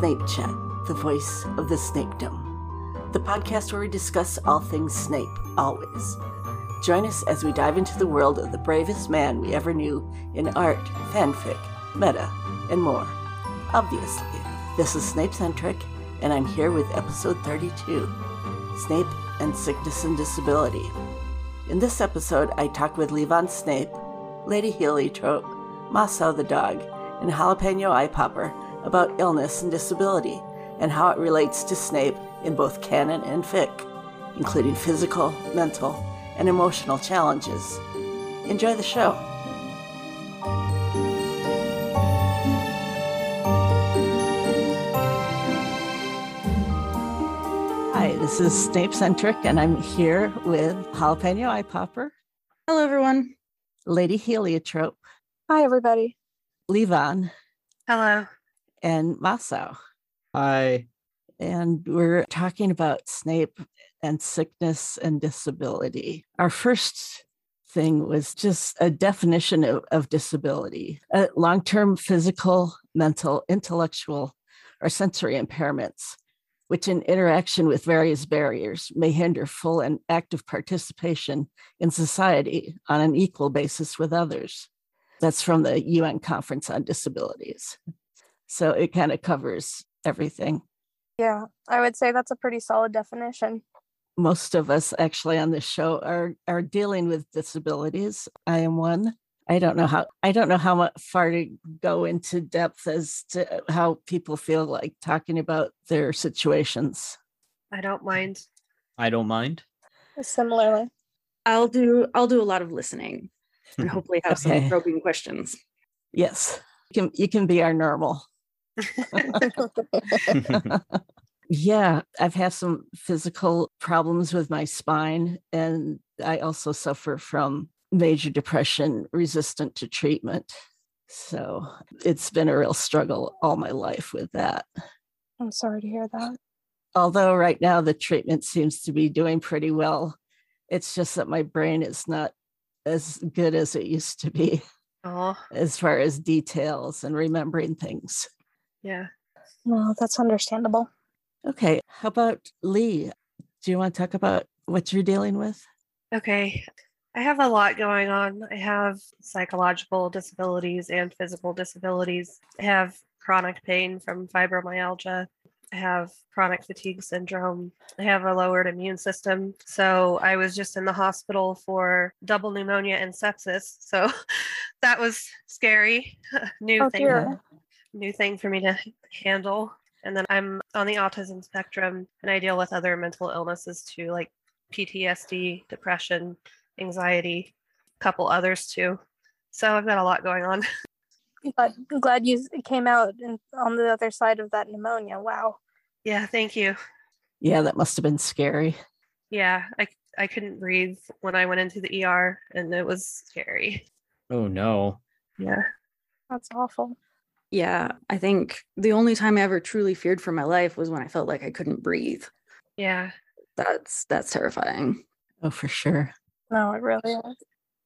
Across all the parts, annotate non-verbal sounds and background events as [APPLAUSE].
Snape Chat, the voice of the Snapedom, the podcast where we discuss all things Snape, always. Join us as we dive into the world of the bravest man we ever knew in art, fanfic, meta, and more. Obviously, this is Snape Centric, and I'm here with episode 32 Snape and Sickness and Disability. In this episode, I talk with Levon Snape, Lady Heliotrope, Maso the dog, and Jalapeno Eye Popper about illness and disability and how it relates to Snape in both canon and fic, including physical, mental, and emotional challenges. Enjoy the show. Hi, this is Snape Centric, and I'm here with Jalapeno Eye Popper, Hello, everyone. Lady Heliotrope, Hi, everybody. Levon, Hello. And Maso. Hi. and we're talking about Snape and sickness and disability. Our first thing was just a definition of, of disability uh, long term physical, mental, intellectual, or sensory impairments, which in interaction with various barriers may hinder full and active participation in society on an equal basis with others. That's from the UN Conference on Disabilities. So it kind of covers everything. Yeah, I would say that's a pretty solid definition. most of us actually on this show are are dealing with disabilities. I am one. I don't know how I don't know how much far to go into depth as to how people feel like talking about their situations. I don't mind. I don't mind. Similarly. I'll do I'll do a lot of listening and [LAUGHS] hopefully have Okay. some probing questions. Yes. You can you can be our normal. [LAUGHS] Yeah, I've had some physical problems with my spine and I also suffer from major depression resistant to treatment. So, it's been a real struggle all my life with that. I'm sorry to hear that. although right now the treatment seems to be doing pretty well it's just that my brain is not as good as it used to be Oh, as far as details and remembering things yeah. No, that's understandable. okay how about lee do you want to talk about what you're dealing with Okay. I have a lot going on. I have psychological disabilities and physical disabilities. I have chronic pain from fibromyalgia. I have chronic fatigue syndrome. I have a lowered immune system. So I was just in the hospital for double pneumonia and sepsis. So [LAUGHS] that was scary. [LAUGHS] New Oh, thing dear. New thing for me to handle. And then I'm on the autism spectrum and I deal with other mental illnesses too, like PTSD, depression, anxiety, a couple others too. So I've got a lot going on. [LAUGHS] But I'm glad you came out and on the other side of that pneumonia. Wow. yeah, thank you. yeah that must have been scary Yeah, I I couldn't breathe when I went into the ER and it was scary. Oh no. Yeah. That's awful. Yeah, I think the only time I ever truly feared for my life was when I felt like I couldn't breathe. Yeah. That's that's terrifying. oh for sure No, it really is.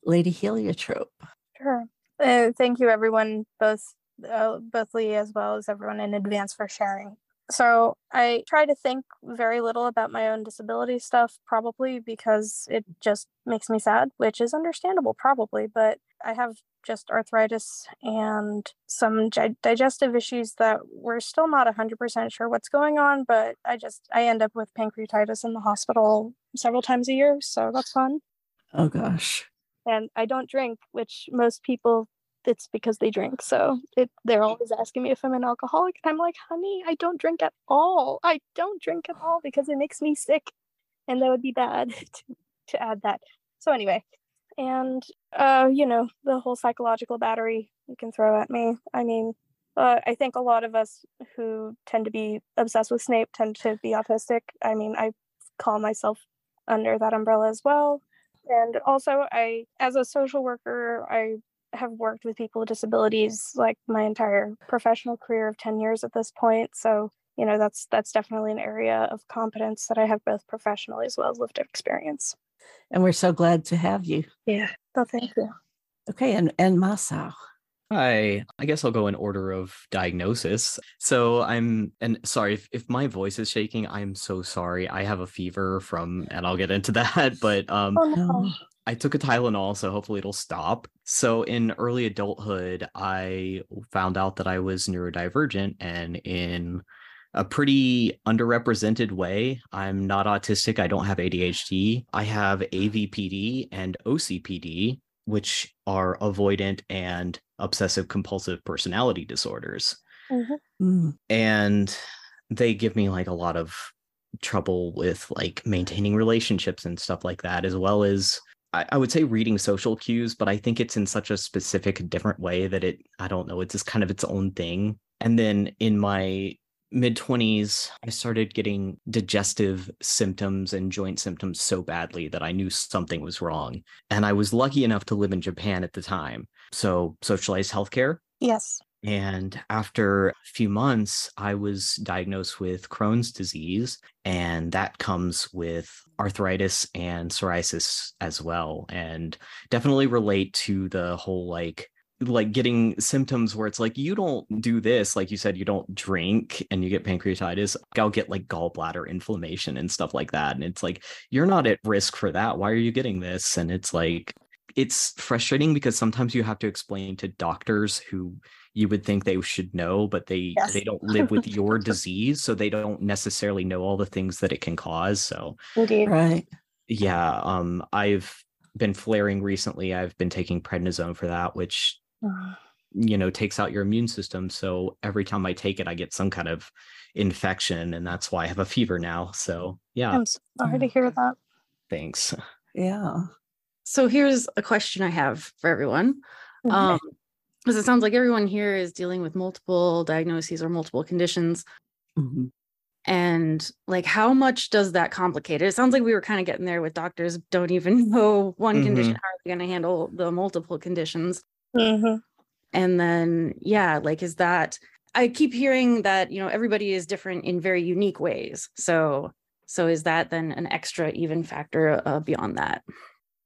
lady heliotrope Sure. Uh, thank you, everyone, both uh, both Lee as well as everyone in advance for sharing. So I try to think very little about my own disability stuff, probably because it just makes me sad, which is understandable, probably. But I have just arthritis and some gi- digestive issues that we're still not 100% sure what's going on, but I just I end up with pancreatitis in the hospital several times a year, so that's fun oh gosh and I don't drink, which most people it's because they drink. So it they're always asking me if I'm an alcoholic. And I'm like, honey, I don't drink at all. I don't drink at all because it makes me sick. And that would be bad [LAUGHS] to, to add that. So anyway, and uh, you know, the whole psychological battery you can throw at me. I mean, uh, I think a lot of us who tend to be obsessed with Snape tend to be autistic. I mean, I call myself under that umbrella as well and also i as a social worker i have worked with people with disabilities like my entire professional career of 10 years at this point so you know that's that's definitely an area of competence that i have both professionally as well as lived experience and we're so glad to have you Yeah. so thank you okay and and maso Hi, I guess I'll go in order of diagnosis. So I'm, and sorry if, if my voice is shaking, I'm so sorry. I have a fever from, and I'll get into [LAUGHS] that, but um, Oh no. I took a Tylenol, so hopefully it'll stop. So in early adulthood, I found out that I was neurodivergent and in a pretty underrepresented way. I'm not autistic. I don't have ADHD. I have AVPD and OCPD, which are avoidant and obsessive compulsive personality disorders. Mhm. Mm. And they give me like a lot of trouble with like maintaining relationships and stuff like that, as well as I, I would say reading social cues, but I think it's in such a specific, different way that it, I don't know, it's just kind of its own thing. And then in my mid 20s, I started getting digestive symptoms and joint symptoms so badly that I knew something was wrong. And I was lucky enough to live in Japan at the time. So, socialized healthcare. Yes. And after a few months, I was diagnosed with Crohn's disease, and that comes with arthritis and psoriasis as well. And definitely relate to the whole like, like getting symptoms where it's like you don't do this like you said you don't drink and you get pancreatitis i'll get like gallbladder inflammation and stuff like that and it's like you're not at risk for that why are you getting this and it's like it's frustrating because sometimes you have to explain to doctors who you would think they should know but they Yes. they don't [LAUGHS] live with your disease so they don't necessarily know all the things that it can cause so Indeed. Right. yeah um i've been flaring recently i've been taking prednisone for that which you know takes out your immune system so every time i take it i get some kind of infection and that's why i have a fever now so yeah I'm sorry to hear that. thanks [LAUGHS] Yeah. So here's a question I have for everyone. Mhm. Um, because it sounds like everyone here is dealing with multiple diagnoses or multiple conditions. Mhm. And like, how much does that complicate it? It sounds like we were kind of getting there with doctors don't even [LAUGHS] know one condition. How are they going to handle the multiple conditions? Mhm. And then, yeah, like, is that I keep hearing that, you know, everybody is different in very unique ways. So, so is that then an extra even factor uh, beyond that?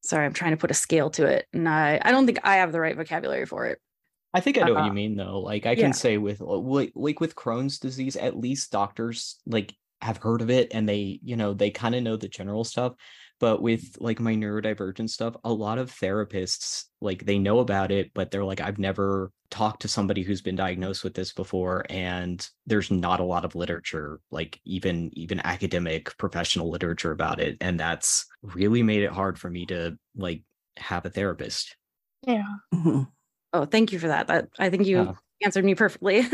Sorry, I'm trying to put a scale to it. And I, I don't think I have the right vocabulary for it. I think I know what Uh, you mean though. Like I yeah. can say with like, like with Crohn's disease, at least doctors like have heard of it and they, you know, they kind of know the general stuff. But with like my neurodivergent stuff, a lot of therapists like they know about it, but they're like, I've never talked to somebody who's been diagnosed with this before. And there's not a lot of literature, like even even academic professional literature about it. And that's really made it hard for me to like have a therapist. Yeah. Oh, thank you for that. That I think you Yeah. answered me perfectly. [LAUGHS]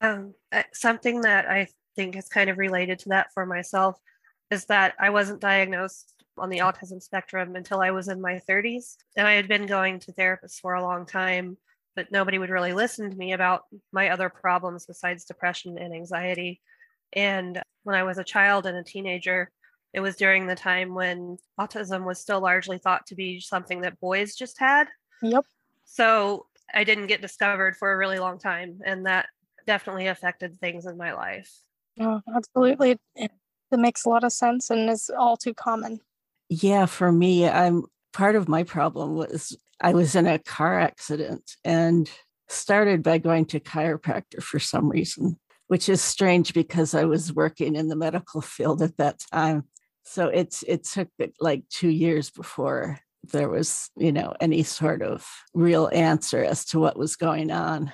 Um, uh, something that I think is kind of related to that for myself is that I wasn't diagnosed on the autism spectrum until I was in my 30s. And I had been going to therapists for a long time, but nobody would really listen to me about my other problems besides depression and anxiety. And when I was a child and a teenager, it was during the time when autism was still largely thought to be something that boys just had. Yep. So I didn't get discovered for a really long time. And that definitely affected things in my life. Oh, absolutely. It, it makes a lot of sense and is all too common. Yeah, for me, I'm part of my problem was I was in a car accident and started by going to chiropractor for some reason, which is strange because I was working in the medical field at that time. So it's it took like two years before there was, you know, any sort of real answer as to what was going on.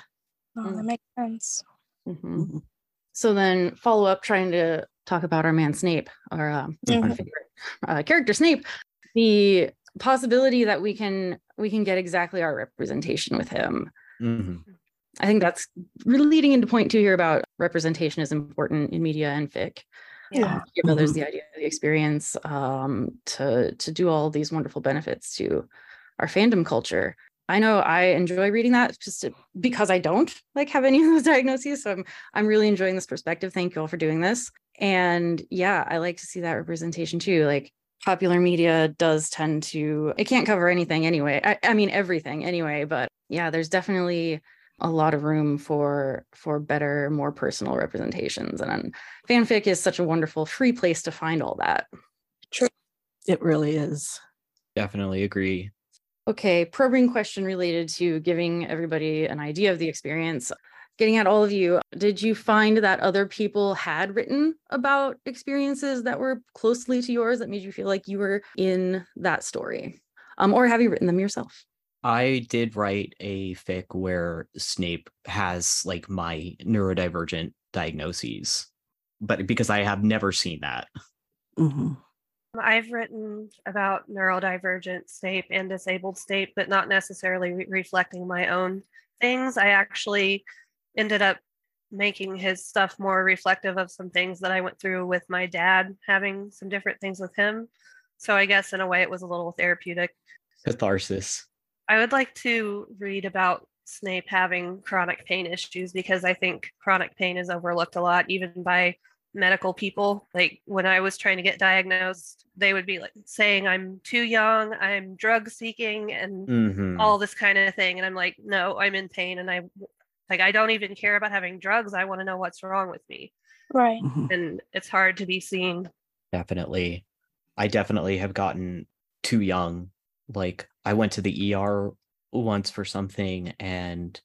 Oh, Mm. that makes sense. Mhm. Mhm. So then follow up trying to talk about our man Snape, our, uh, our Mhm. favorite uh, character Snape, the possibility that we can we can get exactly our representation with him. Mhm. I think that's really leading into point two here about representation is important in media and fic. Yeah. Um, give others the idea the experience um, to to do all these wonderful benefits to our fandom culture. I know I enjoy reading that just to- because I don't like have any [LAUGHS] of those diagnoses. So I'm I'm really enjoying this perspective. Thank you all for doing this. And yeah, I like to see that representation too. Like popular media does tend to it can't cover anything anyway. I, I mean everything anyway, but yeah, there's definitely a lot of room for for better, more personal representations. And fanfic is such a wonderful free place to find all that. True. It really is. Definitely agree. Okay, probing question related to giving everybody an idea of the experience. Getting at all of you, did you find that other people had written about experiences that were closely to yours that made you feel like you were in that story? Um, or have you written them yourself? I did write a fic where Snape has like my neurodivergent diagnoses, but because I have never seen that. hmm I've written about neurodivergent Snape and disabled Snape, but not necessarily re- reflecting my own things. I actually ended up making his stuff more reflective of some things that I went through with my dad, having some different things with him. So I guess in a way it was a little therapeutic. Catharsis. I would like to read about Snape having chronic pain issues because I think chronic pain is overlooked a lot, even by medical people. Like when I was trying to get diagnosed, they would be like saying I'm too young, I'm drug seeking, and Mhm. all this kind of thing. And I'm like, no, I'm in pain, and I like I don't even care about having drugs. I want to know what's wrong with me, Right. Mhm. and it's hard to be seen. Definitely. I definitely have gotten too young. Like I went to the ER once for something and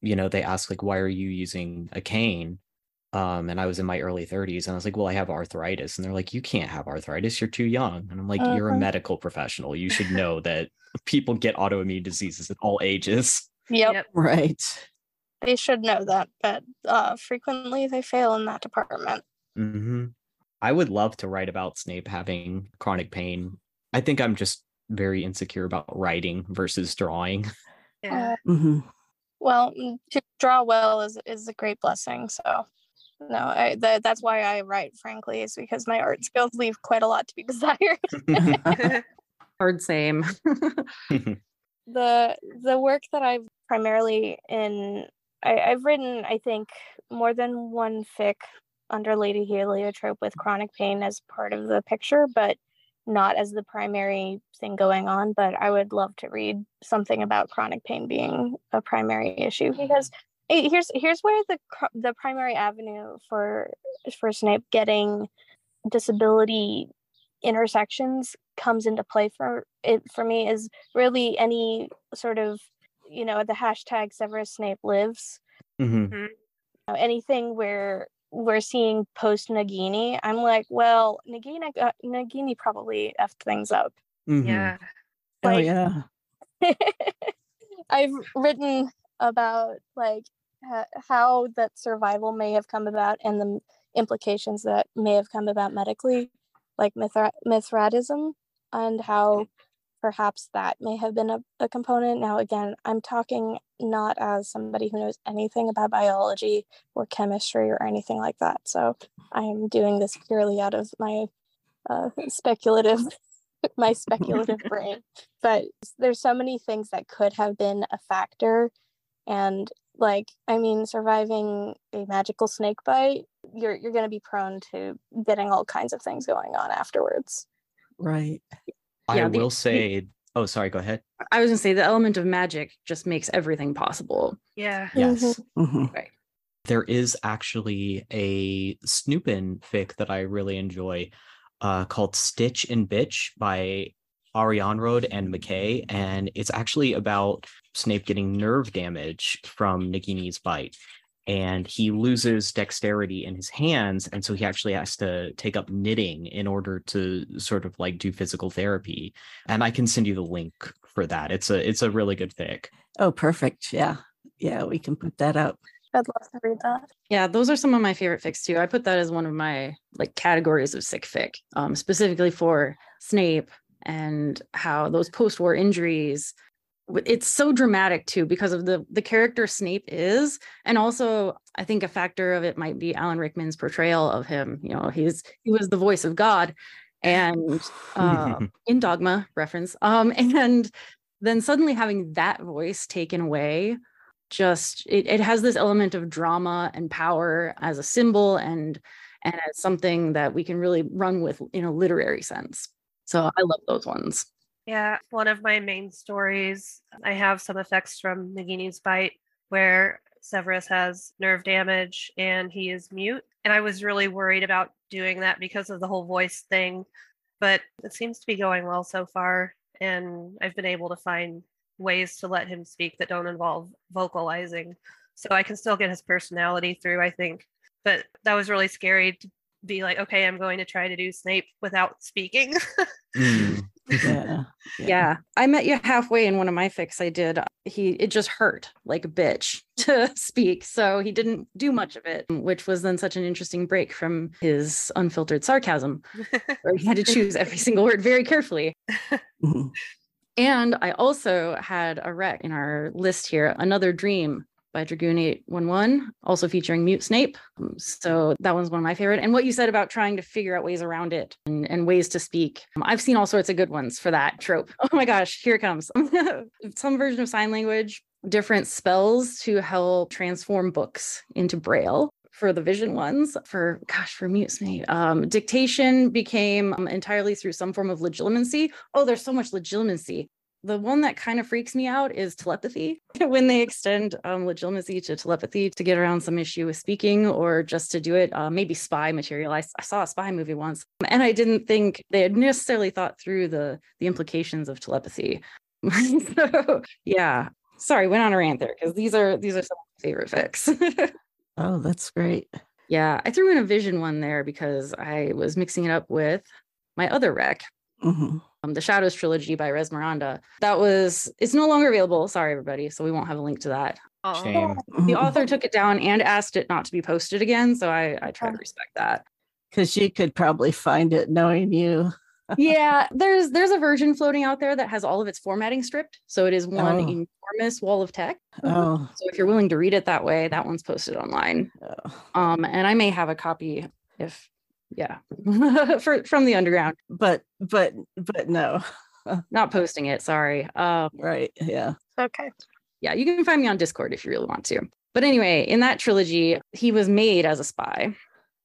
you know, they asked like why are you using a cane? Um and I was in my early 30s and I was like, "Well, I have arthritis." And they're like, "You can't have arthritis. You're too young." And I'm like, "You're a Mhm. medical professional. You should know that [LAUGHS] people get autoimmune diseases at all ages." [LAUGHS] Yep. Yep. Right. They should know that, but uh, frequently they fail in that department. hmm I would love to write about Snape having chronic pain. I think I'm just very insecure about writing versus drawing. [LAUGHS] Yeah. hmm Well, mm, to draw well is is a great blessing. So, no, I, that that's why I write. Frankly, is because my art skills leave quite a lot to be [LAUGHS] desired. [LAUGHS] Hard same. the the work that I've primarily in I, I've written I think more than one fic under Lady Heliotrope with chronic pain as part of the picture, but not as the primary thing going on. But I would love to read something about chronic pain being a primary issue because eh, here's here's where the cr- the primary avenue for for Snape getting disability intersections comes into play for it for me is really any sort of you know the hashtag Severus Snape lives Mhm. you know, anything where we're seeing post Nagini I'm like well Nagini got, Nagini probably effed things up Mhm. yeah. oh yeah. [LAUGHS] I've written about like ha- how that survival may have come about and the implications that may have come about medically, like Mithra- Mithridatism, and how perhaps that may have been a, a component. Now, again, I'm talking not as somebody who knows anything about biology or chemistry or anything like that. So I am doing this purely out of my uh, [LAUGHS] speculative, [LAUGHS] my speculative [LAUGHS] brain but there's so many things that could have been a factor and like i mean surviving a magical snake bite you're you're going to be prone to getting all kinds of things going on afterwards Right. I Yeah, the- will the- [LAUGHS] say, oh, sorry, go ahead. I was gonna say the element of magic just makes everything possible. Yeah. Yes. hmm There is actually a Snupin fic that I really enjoy uh, called Stitch and Bitch by Ariane Road and McKay. And it's actually about Snape getting nerve damage from Nagini's bite. And he loses dexterity in his hands. And so he actually has to take up knitting in order to sort of like do physical therapy. And I can send you the link for that. It's a it's a really good fic. Oh, perfect. Yeah. Yeah, we can put that up. i'd love to read that Yeah, those are some of my favorite fics too. I put that as one of my like categories of sick fic, um, specifically for Snape and how those post-war injuries. It's so dramatic too because of the the character Snape is, and also I think a factor of it might be Alan Rickman's portrayal of him. You know, he's he was the voice of God, and uh, [LAUGHS] in Dogma reference. Um, [LAUGHS] and then suddenly having that voice taken away, just it, it has this element of drama and power as a symbol and and as something that we can really run with in a literary sense. So I love those ones. Yeah, one of my main stories, I have some effects from Nagini's bite where Severus has nerve damage and he is mute. And I was really worried about doing that because of the whole voice thing, but it seems to be going well so far. and I've been able to find ways to let him speak that don't involve vocalizing. So I can still get his personality through, I think. But that was really scary to be like, okay, I'm going to try to do Snape without speaking. [LAUGHS] Mm. [LAUGHS] Yeah. Yeah. I met you halfway in one of my fics I did. He it just hurt like a bitch [LAUGHS] to speak. So he didn't do much of it, which was then such an interesting break from his unfiltered sarcasm, [LAUGHS] where he had to choose every single word very carefully. Mhm. And I also had a rec in our list here, Another Dream by Dragoon 811, also featuring Mute Snape. Um, So that one's one of my favorite. And what you said about trying to figure out ways around it and, and ways to speak. Um, I've seen all sorts of good ones for that trope. [LAUGHS] Oh my gosh, here it comes. [LAUGHS] Some version of sign language, different spells to help transform books into Braille for the vision ones for gosh for mute snape um, dictation became um, entirely through some form of legilimency oh there's so much legilimency the one that kind of freaks me out is telepathy. [LAUGHS] When they extend um, legilimency to telepathy to get around some issue with speaking or just to do it uh, maybe spy material. I saw a spy movie once and i didn't think they had necessarily thought through the the implications of telepathy. [LAUGHS] So yeah. Sorry went on a rant there because these are these are some of my favorite fics [LAUGHS] Oh, that's great. Yeah, I threw in a vision one there because I was mixing it up with my other rec, hmm um, the Shadows trilogy by Resmeranda. That was it's no longer available. Sorry, everybody. So we won't have a link to that. Shame. The [LAUGHS] author took it down and asked it not to be posted again. So I I try to respect that. Because you could probably find it knowing you. [LAUGHS] yeah, there's there's a version floating out there that has all of its formatting stripped. So it is one Oh. enormous wall of text. Oh, So if you're willing to read it that way, that one's posted online. oh. Um, and I may have a copy if yeah, [LAUGHS] for from the underground. but but but no. [LAUGHS] not posting it sorry uh Right. Yeah. Okay. yeah you can find me on discord if you really want to but anyway in that trilogy he was made as a spy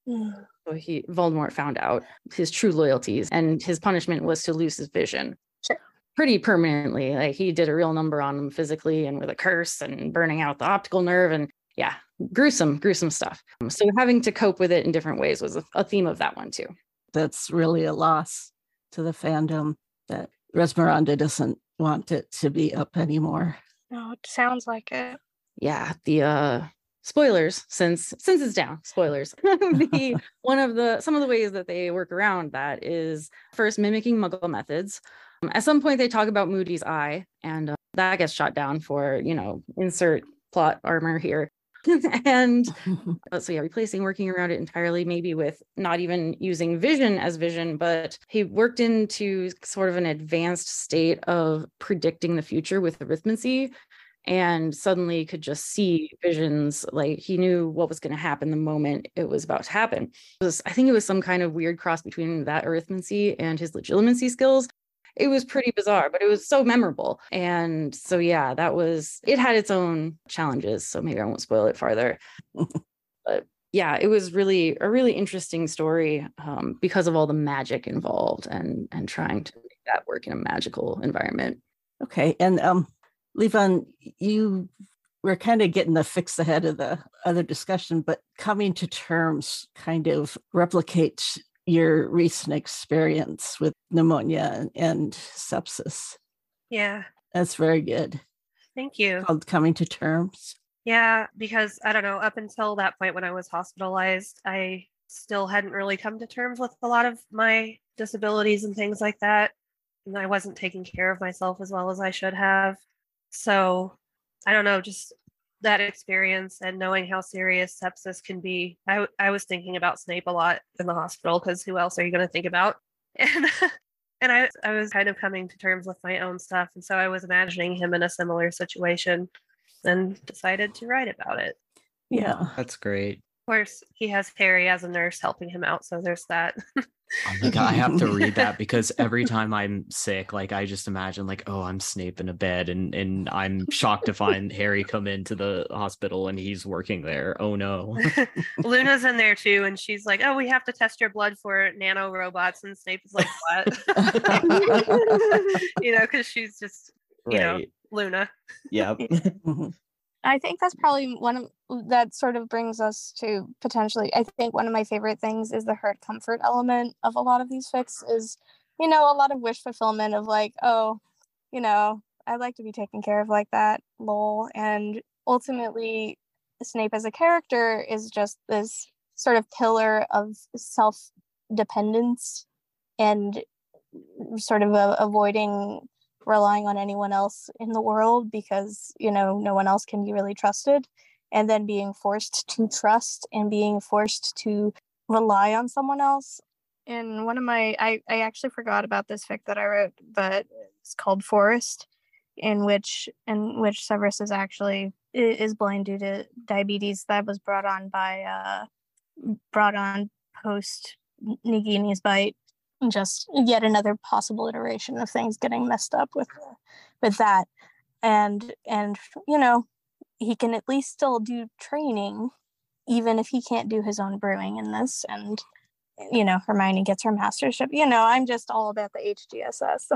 so he voldemort found out his true loyalties and his punishment was to lose his vision Sure. pretty permanently like he did a real number on him physically and with a curse and burning out the optical nerve and yeah gruesome gruesome stuff. So having to cope with it in different ways was a, a theme of that one too. That's really a loss to the fandom that Resmeranda doesn't want it to be up anymore. No, it sounds like it. yeah the uh spoilers since since it's down spoilers. [LAUGHS] The [LAUGHS] one of the some of the ways that they work around that is first mimicking muggle methods. Um, at some point they talk about moody's eye and uh, that gets shot down for you know insert plot armor here [LAUGHS] and [LAUGHS] uh, so yeah replacing working around it entirely maybe with not even using vision as vision but he worked into sort of an advanced state of predicting the future with arithmancy. And suddenly could just see visions like he knew what was going to happen the moment it was about to happen. Was, i think it was some kind of weird cross between that arithmancy and his legilimency skills it was pretty bizarre but it was so memorable and so yeah that was it had its own challenges so maybe i won't spoil it farther [LAUGHS] but yeah it was really a really interesting story um, because of all the magic involved and and trying to make that work in a magical environment Okay. And um Levon, you were kind of getting the fix ahead of the other discussion, but coming to terms kind of replicates your recent experience with pneumonia and, sepsis. Yeah. That's very good. Thank you. Called coming to terms. Yeah, because I don't know, up until that point when I was hospitalized, I still hadn't really come to terms with a lot of my disabilities and things like that. And I wasn't taking care of myself as well as I should have. So I don't know, just that experience and knowing how serious sepsis can be. I, w- I was thinking about Snape a lot in the hospital because who else are you going to think about? [LAUGHS] And and I, I was kind of coming to terms with my own stuff. And so I was imagining him in a similar situation and decided to write about it. Yeah. That's great. Of course, he has Harry as a nurse helping him out, so there's that. [LAUGHS] Oh my god, I have to read that [LAUGHS] because every time I'm sick, like I just imagine like, oh, I'm Snape in a bed and and I'm shocked to find Harry come into the hospital and he's working there. Oh no. [LAUGHS] Luna's in there too, and she's like, "Oh, we have to test your blood for nano robots," and Snape is like, "What?" [LAUGHS] you know, because she's just you know. Luna. Yep. Mm-hmm. I think that's probably one of that sort of brings us to potentially. I think one of my favorite things is the hurt comfort element of a lot of these fics is you know, a lot of wish fulfillment of like, oh, you know, I'd like to be taken care of like that, lol. And ultimately, Snape as a character is just this sort of pillar of self dependence and sort of a, avoiding relying on anyone else in the world because you know no one else can be really trusted and then being forced to trust and being forced to rely on someone else in one of my I, I actually forgot about this fic that I wrote, but it's called Forest, in which in which Severus is actually is blind due to diabetes that was brought on by uh brought on post Nagini's bite. Just yet another possible iteration of things getting messed up with with that. And and you know, he can at least still do training even if he can't do his own brewing in this and you know hermione gets her mastership you know i'm just all about the hgss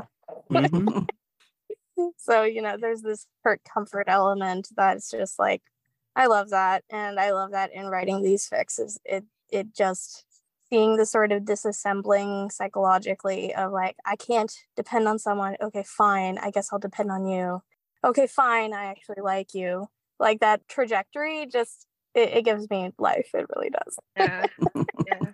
mm-hmm. [LAUGHS] so you know there's this hurt comfort element that's just like i love that and i love that in writing these fixes it it just seeing the sort of disassembling psychologically of like i can't depend on someone. Okay fine i guess i'll depend on you. Okay fine i actually like you. Like that trajectory just it, it gives me life it really does. Yeah. [LAUGHS] Yeah.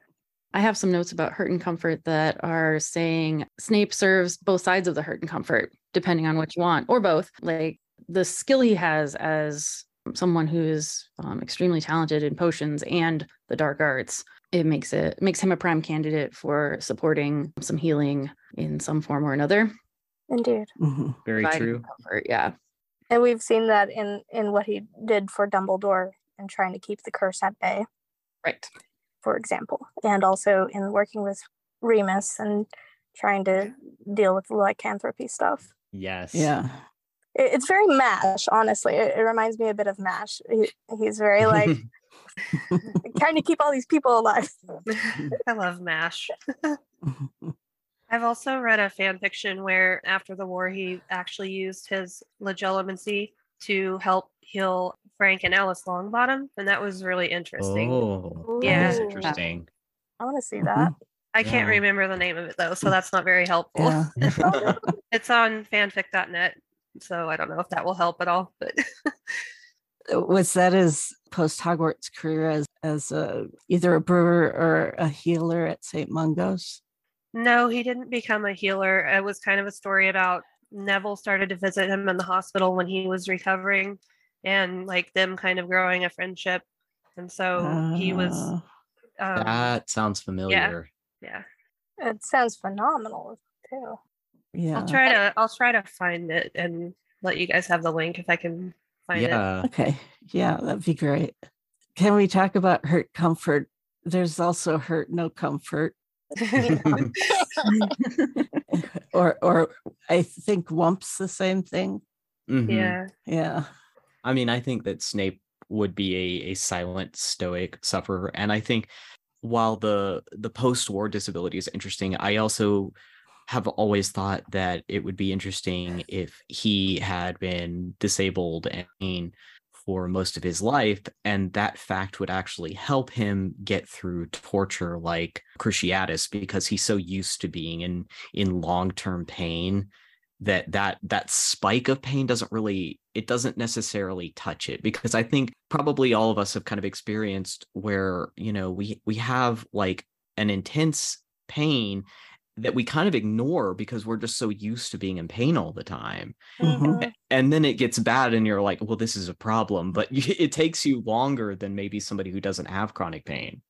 I have some notes about hurt and comfort that are saying Snape serves both sides of the hurt and comfort, depending on what you want, or both. Like the skill he has as someone who is um, extremely talented in potions and the dark arts, it makes it makes him a prime candidate for supporting some healing in some form or another. Indeed, mm-hmm. very true. Comfort, yeah, and we've seen that in in what he did for Dumbledore and trying to keep the curse at bay. Right for example, and also in working with Remus and trying to deal with the lycanthropy stuff. Yes. Yeah. It, it's very MASH, honestly. It, it, reminds me a bit of MASH. He, he's very like [LAUGHS] trying to keep all these people alive. [LAUGHS] I love MASH. [LAUGHS] I've also read a fan fiction where after the war he actually used his legilimency to help heal Frank and Alice Longbottom, and that was really interesting. Oh, yeah, that's interesting. I want to see mm-hmm. that. I can't Yeah. remember the name of it though, so that's not very helpful. Yeah. it's on fanfic.net, so I don't know if that will help at all. But [LAUGHS] Was that his post Hogwarts career as as a either a brewer or a healer at St. Mungo's? no, he didn't become a healer. It was kind of a story about Neville started to visit him in the hospital when he was recovering, and like them kind of growing a friendship. And so he was. Uh, Um, that sounds familiar. yeah. It sounds phenomenal too. Yeah. I'll try to I'll try to find it and let you guys have the link if I can find it. Yeah. Okay. Yeah, that'd be great. Can we talk about hurt comfort? There's also hurt no comfort. [LAUGHS] or or I think Whump's the same thing. Mhm. Yeah. Yeah. I mean, I think that Snape would be a, a silent stoic sufferer. And I think while the the post-war disability is interesting, I also have always thought that it would be interesting if he had been disabled and for most of his life, and that fact would actually help him get through torture like Cruciatus because he's so used to being in in long-term pain that that that spike of pain doesn't really it doesn't necessarily touch it. Because i think probably all of us have kind of experienced where you know we we have like an intense pain that we kind of ignore because we're just so used to being in pain all the time Mhm. Mhm. and then it gets bad and you're like well this is a problem but [LAUGHS] it takes you longer than maybe somebody who doesn't have chronic pain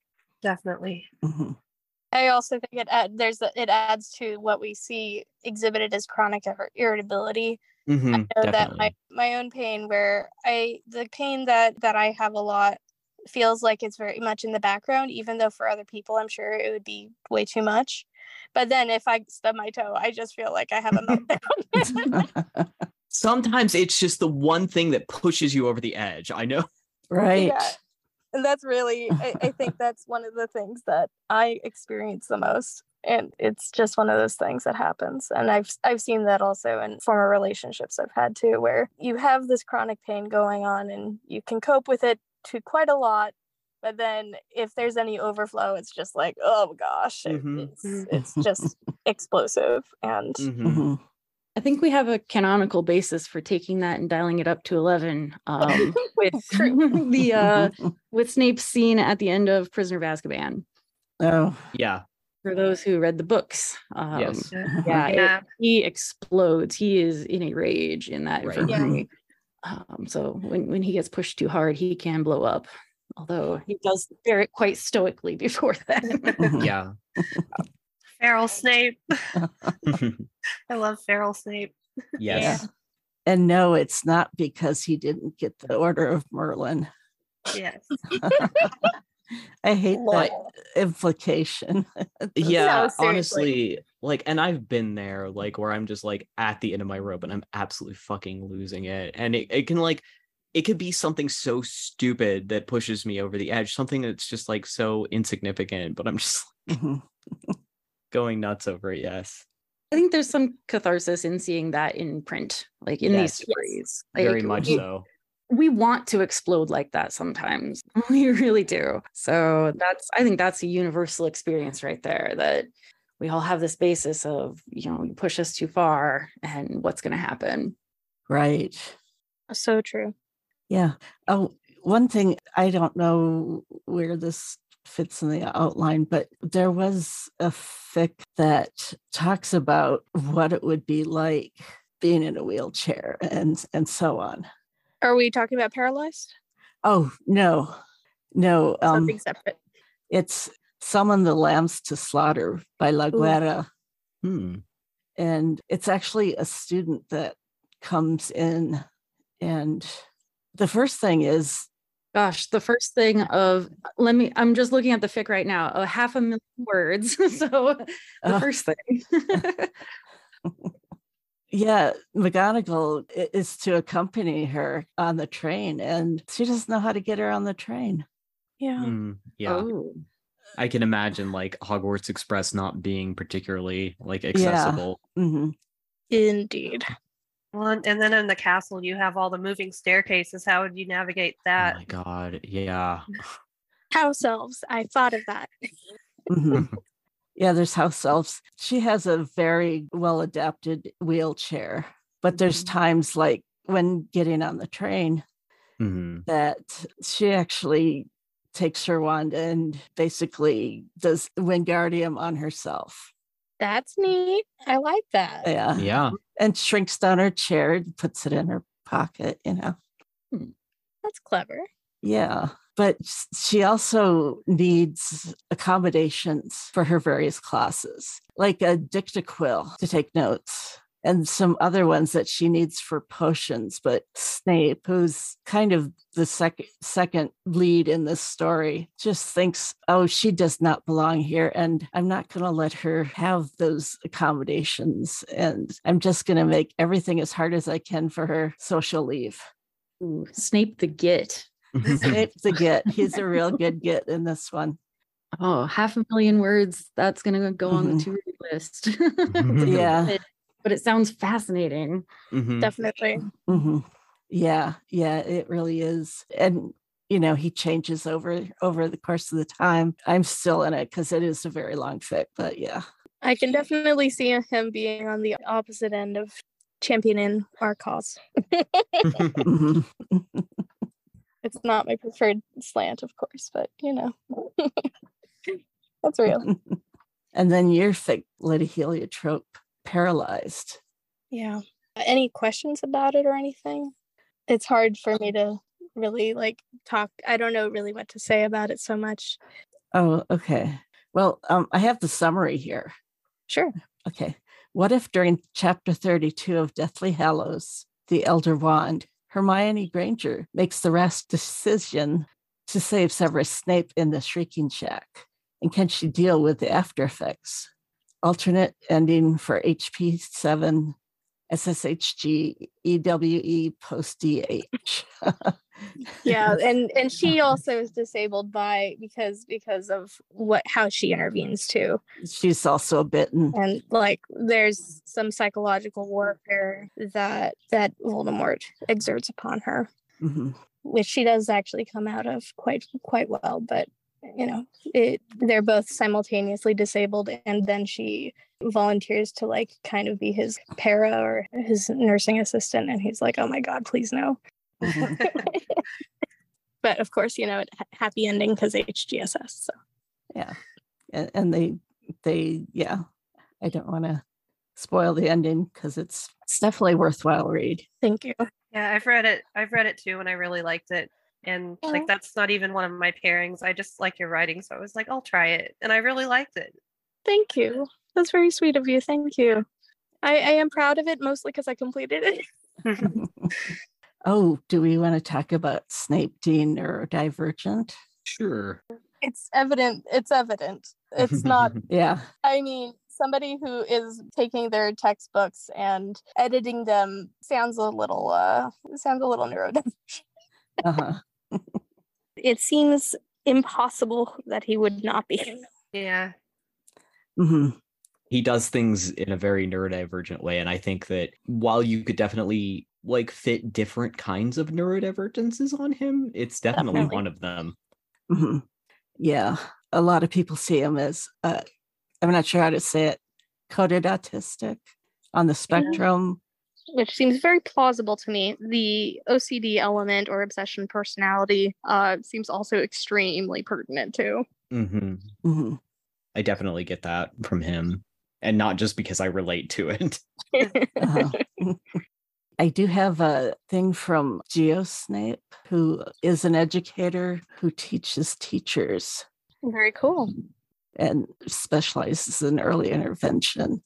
Definitely. Mhm. I also think it add, there's a, it adds to what we see exhibited as chronic ir- irritability. Mhm, I know that my, my own pain where I the pain that that I have a lot feels like it's very much in the background, even though for other people I'm sure it would be way too much. But then if I stub my toe, I just feel like I have a meltdown. [LAUGHS] sometimes it's just the one thing that pushes you over the edge i know right. Yeah. And that's really I, I think that's one of the things that I experience the most. And it's just one of those things that happens. And I've I've seen that also in former relationships I've had too, where you have this chronic pain going on and you can cope with it to quite a lot, but then if there's any overflow, it's just like, oh gosh, it- Mhm. it's it's just explosive and Mhm. Mhm. I think we have a canonical basis for taking that and dialing it up to 11 um, [LAUGHS] with [LAUGHS] the uh, with Snape's scene at the end of Prisoner of Azkaban. oh, Yeah. For those who read the books, um, Yes. yeah, it- he explodes. He is in a rage in that Right. infirmary. Um, so when when he gets pushed too hard, he can blow up. Although he does bear it quite stoically before that. Mhm. [LAUGHS] Yeah. Feral Snape. [LAUGHS] [LAUGHS] I love Feral Snape. yes. And no, it's not because he didn't get the Order of Merlin. Yes. I hate that implication. Yeah, seriously. honestly, like, and I've been there, like, where I'm just like at the end of my rope and I'm absolutely fucking losing it. And it, it can, like, it could be something so stupid that pushes me over the edge, something that's just like so insignificant, but I'm just [LAUGHS] Mhm. going nuts over it. Yes. I think there's some catharsis in seeing that in print, like in Yes. these Yes. stories. Very much we- so. we want to explode like that sometimes [LAUGHS] we really do so that's i think that's a universal experience right there that we all have this basis of you know you push us too far and what's going to happen Right. so true. Yeah. Oh, one thing I don't know where this fits in the outline, but there was a fic that talks about what it would be like being in a wheelchair and and so on. Are we talking about paralyzed? Oh no, no. Um, Something separate. it's "Summon the Lambs to Slaughter" by La Guerra, Hmm. and it's actually a student that comes in, and the first thing is gosh the first thing of let me i'm just looking at the fic right now a half a million [LAUGHS] words [LAUGHS] so the Uh. first thing [LAUGHS] Yeah, McGonagall i- is to accompany her on the train, and she doesn't know how to get her on the train. Yeah. Hmm. Yeah. oh I can imagine like Hogwarts Express not being particularly like accessible. hmm Indeed. Well, and then in the castle, you have all the moving staircases. How would you navigate that? Oh my god. Yeah. [LAUGHS] House elves. I thought of that. hmm [LAUGHS] yeah, there's house elves. She has a very well adapted wheelchair, but there's Mhm. times like when getting on the train Mhm. that she actually takes her wand and basically does Wingardium on herself. That's neat. I like that. Yeah. Yeah. And shrinks down her chair and puts it in her pocket, you know. Hmm. That's clever. Yeah. But she also needs accommodations for her various classes, like a dictaquill to take notes and some other ones that she needs for potions. But Snape, who's kind of the second second lead in this story, just thinks, oh, she does not belong here. And I'm not going to let her have those accommodations. And I'm just going to make everything as hard as I can for her social leave. Ooh, snape the git Snape the [LAUGHS] get. He's a real good git in this one. oh half a million words that's going to go on Mhm. the to read list [LAUGHS] Yeah. But it sounds fascinating Mhm. Definitely. hmm Yeah, yeah, it really is. And you know, he changes over over the course of the time. I'm still in it because it is a very long fic, but yeah. I can definitely see him being on the opposite end of championing our cause. [LAUGHS] Mhm. [LAUGHS] It's not my preferred slant, of course, but you know, [LAUGHS] that's real. and then your fic, Lady Heliotrope, paralyzed. Yeah. Any questions about it or anything? It's hard for me to really like talk. I don't know really what to say about it so much. Oh, okay. Well, um, I have the summary here. Sure. Okay. What if during chapter 32 of Deathly Hallows, the Elder Wand, Hermione Granger makes the rash decision to save Severus Snape in the Shrieking Shack? And can she deal with the after effects? Alternate ending for HP 7, SSHG, EWE, post DH. [LAUGHS] Yeah, and and she [LAUGHS] also is disabled by because because of what how she intervenes too. She's also bitten. And like there's some psychological warfare that that Voldemort exerts upon her. Mhm. which she does actually come out of quite quite well. But you know, it they're both simultaneously disabled, and then she volunteers to like kind of be his para or his nursing assistant, and he's like, "Oh my god, please no." [LAUGHS] But of course, you know, happy ending because HGSS. So yeah and, and they they yeah i don't want to spoil the ending because it's it's definitely worthwhile read thank you. Yeah, I've read it. I've read it too, and I really liked it. And Yeah. like that's not even one of my pairings. I just like your writing, so I was like, I'll try it, and I really liked it. Thank you. That's very sweet of you. Thank you. I, I am proud of it mostly because I completed it. [LAUGHS] oh do we want to talk about snape being neurodivergent Sure. It's evident. It's evident. It's not [LAUGHS] yeah I mean, somebody who is taking their textbooks and editing them sounds a little uh sounds a little neurodivergent. uh-huh It seems impossible that he would not be. yeah, hmm he does things in a very neurodivergent way and i think that while you could definitely like fit different kinds of neurodivergences on him it's definitely Definitely. one of them. Hmm yeah. A lot of people see him as uh i'm not sure how to say it coded autistic on the spectrum Which seems very plausible to me. The OCD element or obsession personality uh seems also extremely pertinent too. hmm hmm i definitely get that from him and not just because i relate to it Uh-huh. [LAUGHS] I do have a thing from Geo Snape, who is an educator who teaches teachers very cool. and specializes in early intervention.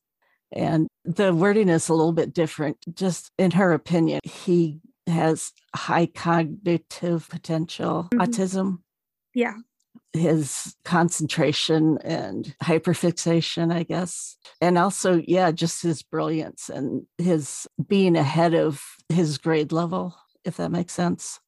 And the wording is a little bit different. Just in her opinion, he has high cognitive potential Mhm. autism. Yeah. His concentration and hyperfixation, I guess. And also, yeah, just his brilliance and his being ahead of his grade level, if that makes sense.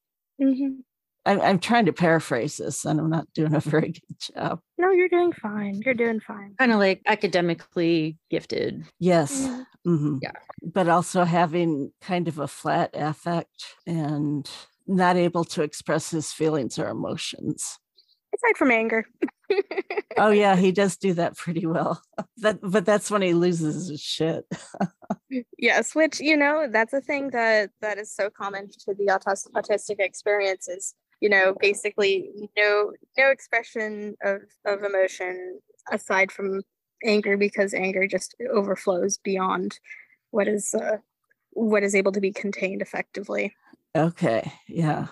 Mhm. I'm, I'm trying to paraphrase this and I'm not doing a [LAUGHS] very good job. No, you're doing fine. You're doing fine. kind of like academically gifted Yes. Yeah. mhm. Yeah. But also having kind of a flat affect and not able to express his feelings or emotions. Aside from anger. Oh [LAUGHS] yeah, he does do that pretty well. [LAUGHS] That but that's when he loses his shit. yes, which you know, that's a thing that that is so common to the autis- autistic experience is, you know, basically no no expression of of emotion aside from anger because anger just overflows beyond what is uh, what is able to be contained effectively. Okay. Yeah.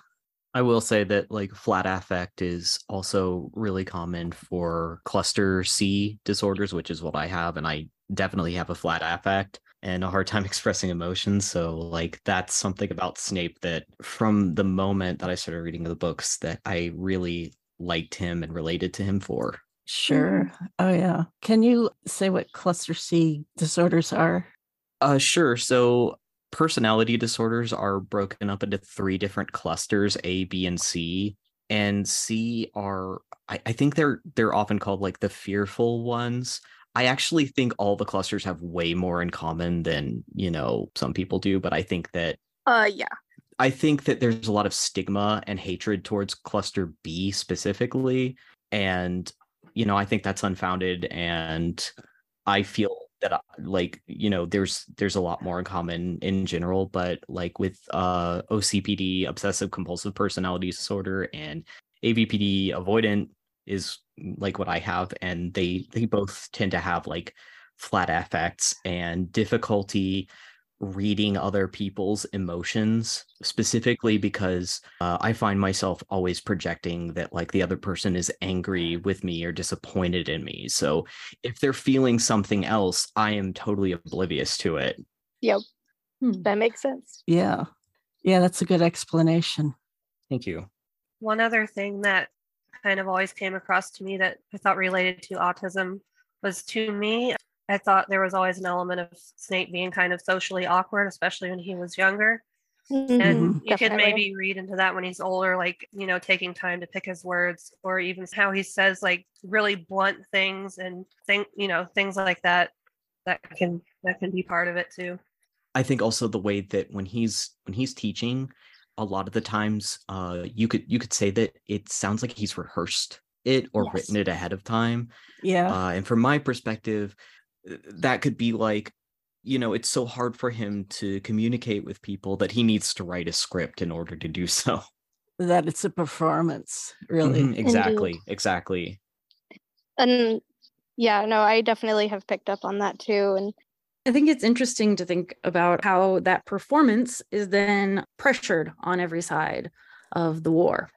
I will say that like flat affect is also really common for cluster C disorders, which is what I have. And I definitely have a flat affect and a hard time [LAUGHS] expressing emotions. So like that's something about Snape that from the moment that I started reading the books that I really liked him and related to him for. Sure. Oh yeah. Can you say what cluster C disorders are? Uh sure. So personality disorders are broken up into three different clusters, A, B, and C. And C are I, I think they're they're often called like the fearful ones. I actually think all the clusters have way more in common than, you know, some people do, but I think that Uh yeah. I think that there's a lot of stigma and hatred towards cluster B specifically. And, you know, I think that's unfounded. And I feel that, uh, like, you know, there's there's a lot more in common in general, but like with uh, OCPD, obsessive compulsive personality disorder, and AVPD, avoidant is like what I have. And they they both tend to have like flat affects and difficulty reading other people's emotions specifically because uh, i find myself always projecting that like the other person is angry with me or disappointed in me so if they're feeling something else i am totally oblivious to it Hmm. That makes sense. Yeah. Yeah, that's a good explanation. thank you One other thing that kind of always came across to me that I thought related to autism was to me, I thought there was always an element of Snape being kind of socially awkward, especially when he was younger. Mhm. And you could maybe read into that when he's older, like, you know, taking time to pick his words, or even how he says like really blunt things and think, you know, things like that. That can that can be part of it too. I think also the way that when he's when he's teaching, a lot of the times uh you could you could say that it sounds like he's rehearsed it or Yes. written it ahead of time Yeah. uh, and from my perspective that could be like you know it's so hard for him to communicate with people that he needs to write a script in order to do so that it's a performance, really. Mhm, exactly exactly And yeah, no, I definitely have picked up on that too. And I think it's interesting to think about how that performance is then pressured on every side of the war.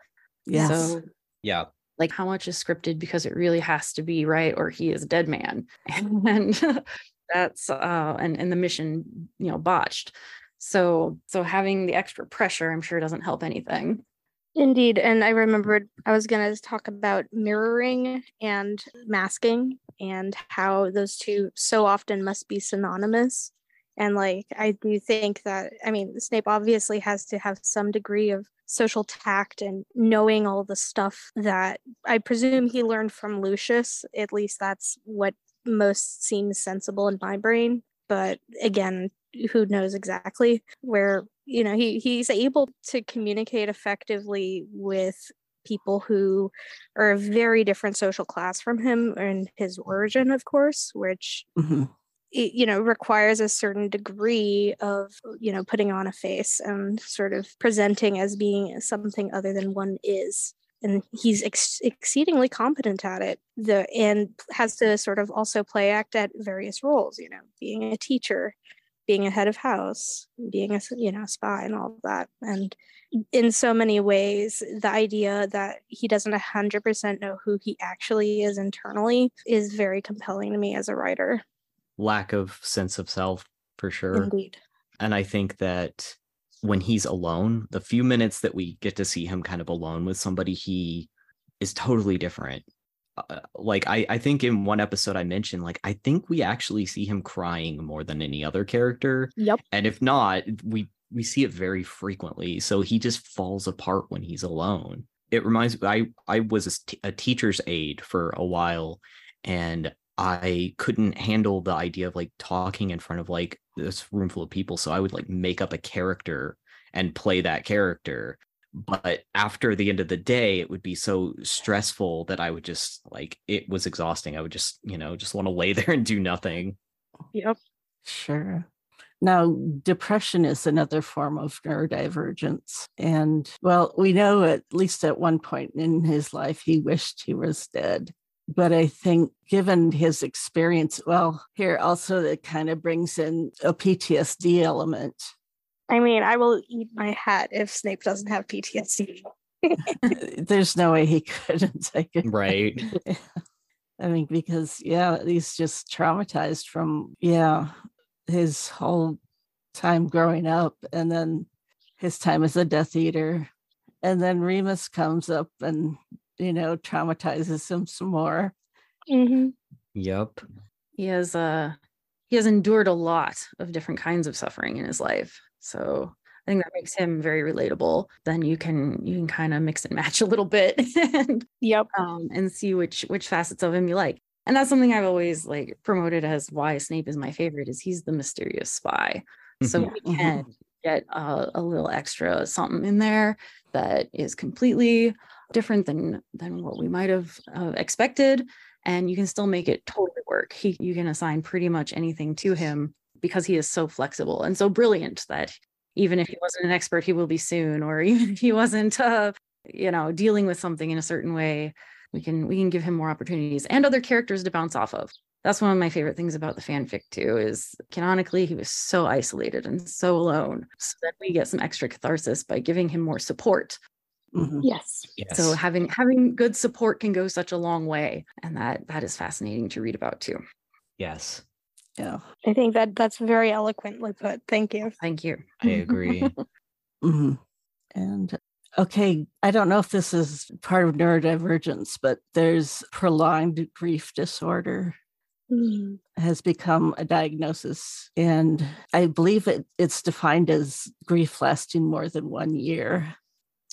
Yes. So, yeah like, how much is scripted because it really has to be right, or he is a dead man, [LAUGHS] and that's uh, and and the mission, you know, botched. So, so having the extra pressure, I'm sure, doesn't help anything. Indeed. And I remembered I was going to talk about mirroring and masking and how those two so often must be synonymous. And like, I do think that, I mean, Snape obviously has to have some degree of social tact and knowing all the stuff that I presume he learned from Lucius. At least that's what most seems sensible in my brain. But again, who knows exactly where you know he he's able to communicate effectively with people who are a very different social class from him and his origin of course which Mhm. it, you know requires a certain degree of you know putting on a face and sort of presenting as being something other than one is and he's ex- exceedingly competent at it the and has to sort of also play act at various roles you know being a teacher being a head of house being a you know spy and all of that. And in so many ways the idea that he doesn't 100% know who he actually is internally is very compelling to me as a writer. Lack of sense of self for sure. Indeed. And i think that when he's alone the few minutes that we get to see him kind of alone with somebody he is totally different. Uh, like I, I think in one episode i mentioned like i think we actually see him crying more than any other character. Yep and if not we we see it very frequently. So he just falls apart when he's alone. It reminds me i i was a, st- a teacher's aide for a while and i couldn't handle the idea of like talking in front of like this room full of people so i would like make up a character and play that character but after the end of the day it would be so stressful that i would just like it was exhausting i would just you know just want to lay [LAUGHS] there and do nothing yep Sure. Now, depression is another form of neurodivergence. And well, we know at least at one point in his life, he wished he was dead. But I think, given his experience, well, here also it kind of brings in a PTSD element. i mean i will eat my hat if snape doesn't have ptsd [LAUGHS] There's no way he [LAUGHS] couldn't take it. right [LAUGHS] I mean, because, yeah, he's just traumatized from, yeah, his whole time growing up and then his time as a Death Eater. And then Remus comes up and, you know, traumatizes him some more. mm-hmm. yep He has uh he has endured a lot of different kinds of suffering in his life. So I think that makes him very relatable. Then you can you can kind of mix and match [LAUGHS] a little bit and yep um, and see which which facets of him you like. And that's something I've always like promoted as why Snape is my favorite is he's the mysterious spy. So Mhm. we can get a, a little extra something in there that is completely different than than what we might have uh, expected, and you can still make it totally work. He you can assign pretty much anything to him because he is so flexible and so brilliant that even if he wasn't an expert, he will be soon, or [LAUGHS] even if he wasn't, uh, you know, dealing with something in a certain way, we can we can give him more opportunities and other characters to bounce off of. That's one of my favorite things about the fanfic too. Is canonically he was so isolated and so alone, so that we get some extra catharsis by giving him more support. Mhm. yes yes So having having good support can go such a long way, and that that is fascinating to read about too. yes Yeah. i think that that's very eloquently put thank you Thank you. i agree [LAUGHS] hmm And okay, I don't know if this is part of neurodivergence, but there's prolonged grief disorder Mm. has become a diagnosis. And I believe it, it's defined as grief lasting more than one year.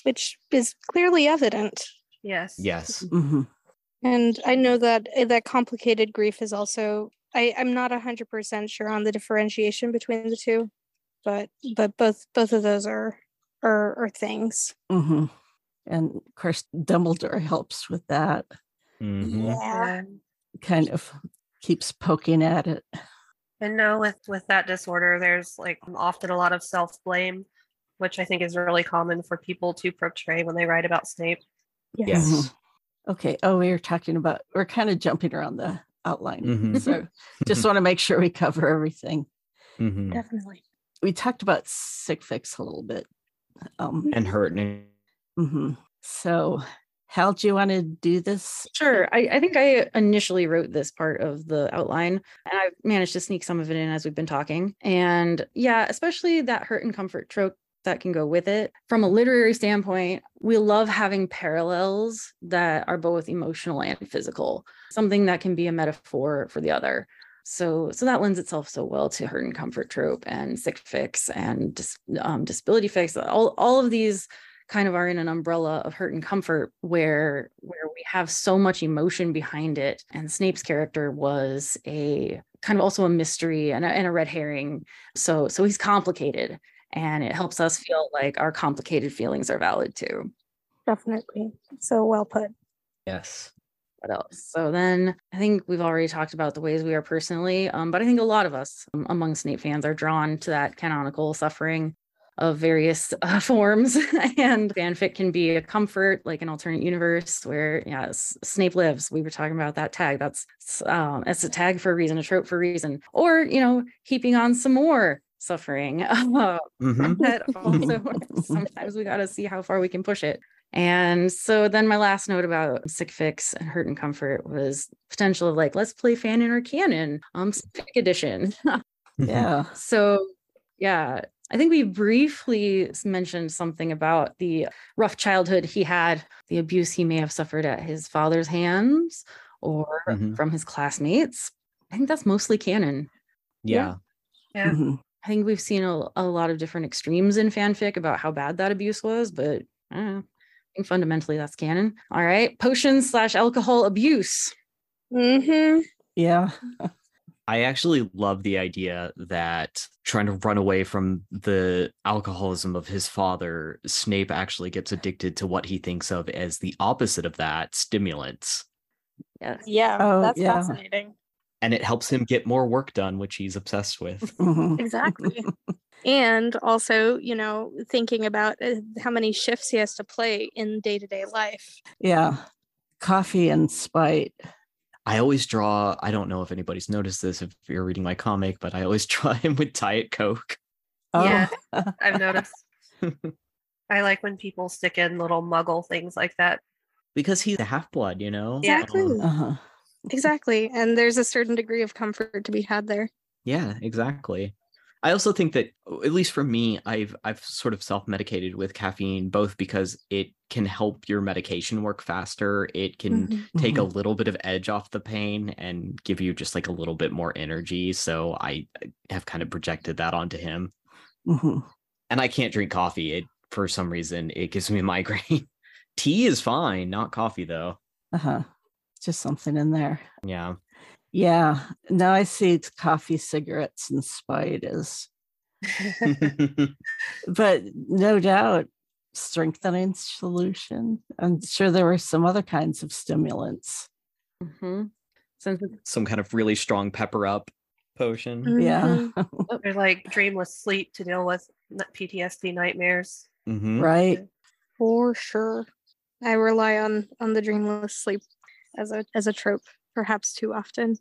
Which is clearly evident Yes. yes Mhm. And I know that uh, that complicated grief is also I, I'm not hundred percent sure on the differentiation between the two, but but both both of those are are, or things. hmm And of course, Dumbledore helps with that. Mhm. Yeah. Kind of keeps poking at it. and no, with with that disorder, there's like often a lot of self blame, which I think is really common for people to portray when they write about Snape. Yes. Yes. Mhm. Okay. Oh, we were talking about, we're kind of jumping around the outline. Mhm. So just want to make sure we cover everything. Mhm. Definitely. We talked about sick fix a little bit. Um, And hurting. mhm. So, Hal, do you want to do this? Sure. I, I think I initially wrote this part of the outline and I've managed to sneak some of it in as we've been talking. And yeah, especially that hurt and comfort trope that can go with it. From a literary standpoint, we love having parallels that are both emotional and physical, something that can be a metaphor for the other. So, so that lends itself so well to hurt and comfort trope and sick fix and dis, um, disability fix. All, all of these kind of are in an umbrella of hurt and comfort where where we have so much emotion behind it and snape's character was a kind of also a mystery and a, and a red herring so so he's complicated and it helps us feel like our complicated feelings are valid too. Definitely. So well put. Yes. what else? So then i think we've already talked about the ways we are personally um, but i think a lot of us um, among snape fans are drawn to that canonical suffering of various [LAUGHS] uh, forms. [LAUGHS] And fanfic can be a comfort like an alternate universe where yeah snape lives. We were talking about that tag. That's um it's a tag for a reason a trope for a reason. Or you know heaping on some more suffering [LAUGHS] uh, Mhm. that [LAUGHS] also works. [LAUGHS] sometimes we got to see how far we can push it and so then my last note about sick fix and hurt and comfort was potential of like let's play fanon or canon um sick edition Yeah. so yeah i think we briefly mentioned something about the rough childhood he had the abuse he may have suffered at his father's hands or Mhm. from his classmates i think that's mostly canon Yeah. Yeah. Mhm. I think we've seen a, a lot of different extremes in fanfic about how bad that abuse was, but I don't know. I think fundamentally that's canon. All right. Potions slash alcohol abuse. Mm-hmm. Yeah. I actually love the idea that trying to run away from the alcoholism of his father, Snape actually gets addicted to what he thinks of as the opposite of that stimulants. Yes. Yeah. Oh, that's yeah. fascinating. And it helps him get more work done, which he's obsessed with. [LAUGHS] Mhm. Exactly. [LAUGHS] and also, you know, thinking about uh, how many shifts he has to play in day to day life. Yeah. Coffee and spite. I always draw, I don't know if anybody's noticed this if you're reading my comic, but I always [LAUGHS] draw him with Diet Coke. Oh, Yeah. I've noticed. I like when people stick in little muggle things like that. because he's a half blood, you know? Yeah. Exactly. uh-huh. Exactly. And there's a certain degree of comfort to be had there. Yeah, exactly. I also think that at least for me, I've I've sort of self-medicated with caffeine both because it can help your medication work faster. It can Mhm. take a Mhm. little bit of edge off the pain and give you just like a little bit more energy. So I I have kind of projected that onto him. Mhm. And I can't drink coffee. It for some reason it gives me a migraine. [LAUGHS] Tea is fine, not coffee though. Uh-huh. Just something in there. Yeah. Yeah. Now I see it's coffee, cigarettes, and spiders. [LAUGHS] but no doubt strengthening solution. I'm sure there were some other kinds of stimulants. Mhm. Some kind of really strong pepper up potion. Yeah. [LAUGHS] Mhm. There's like dreamless sleep to deal with PTSD nightmares. Mhm. right. For sure. I rely on on the dreamless sleep as a as a trope, perhaps too often.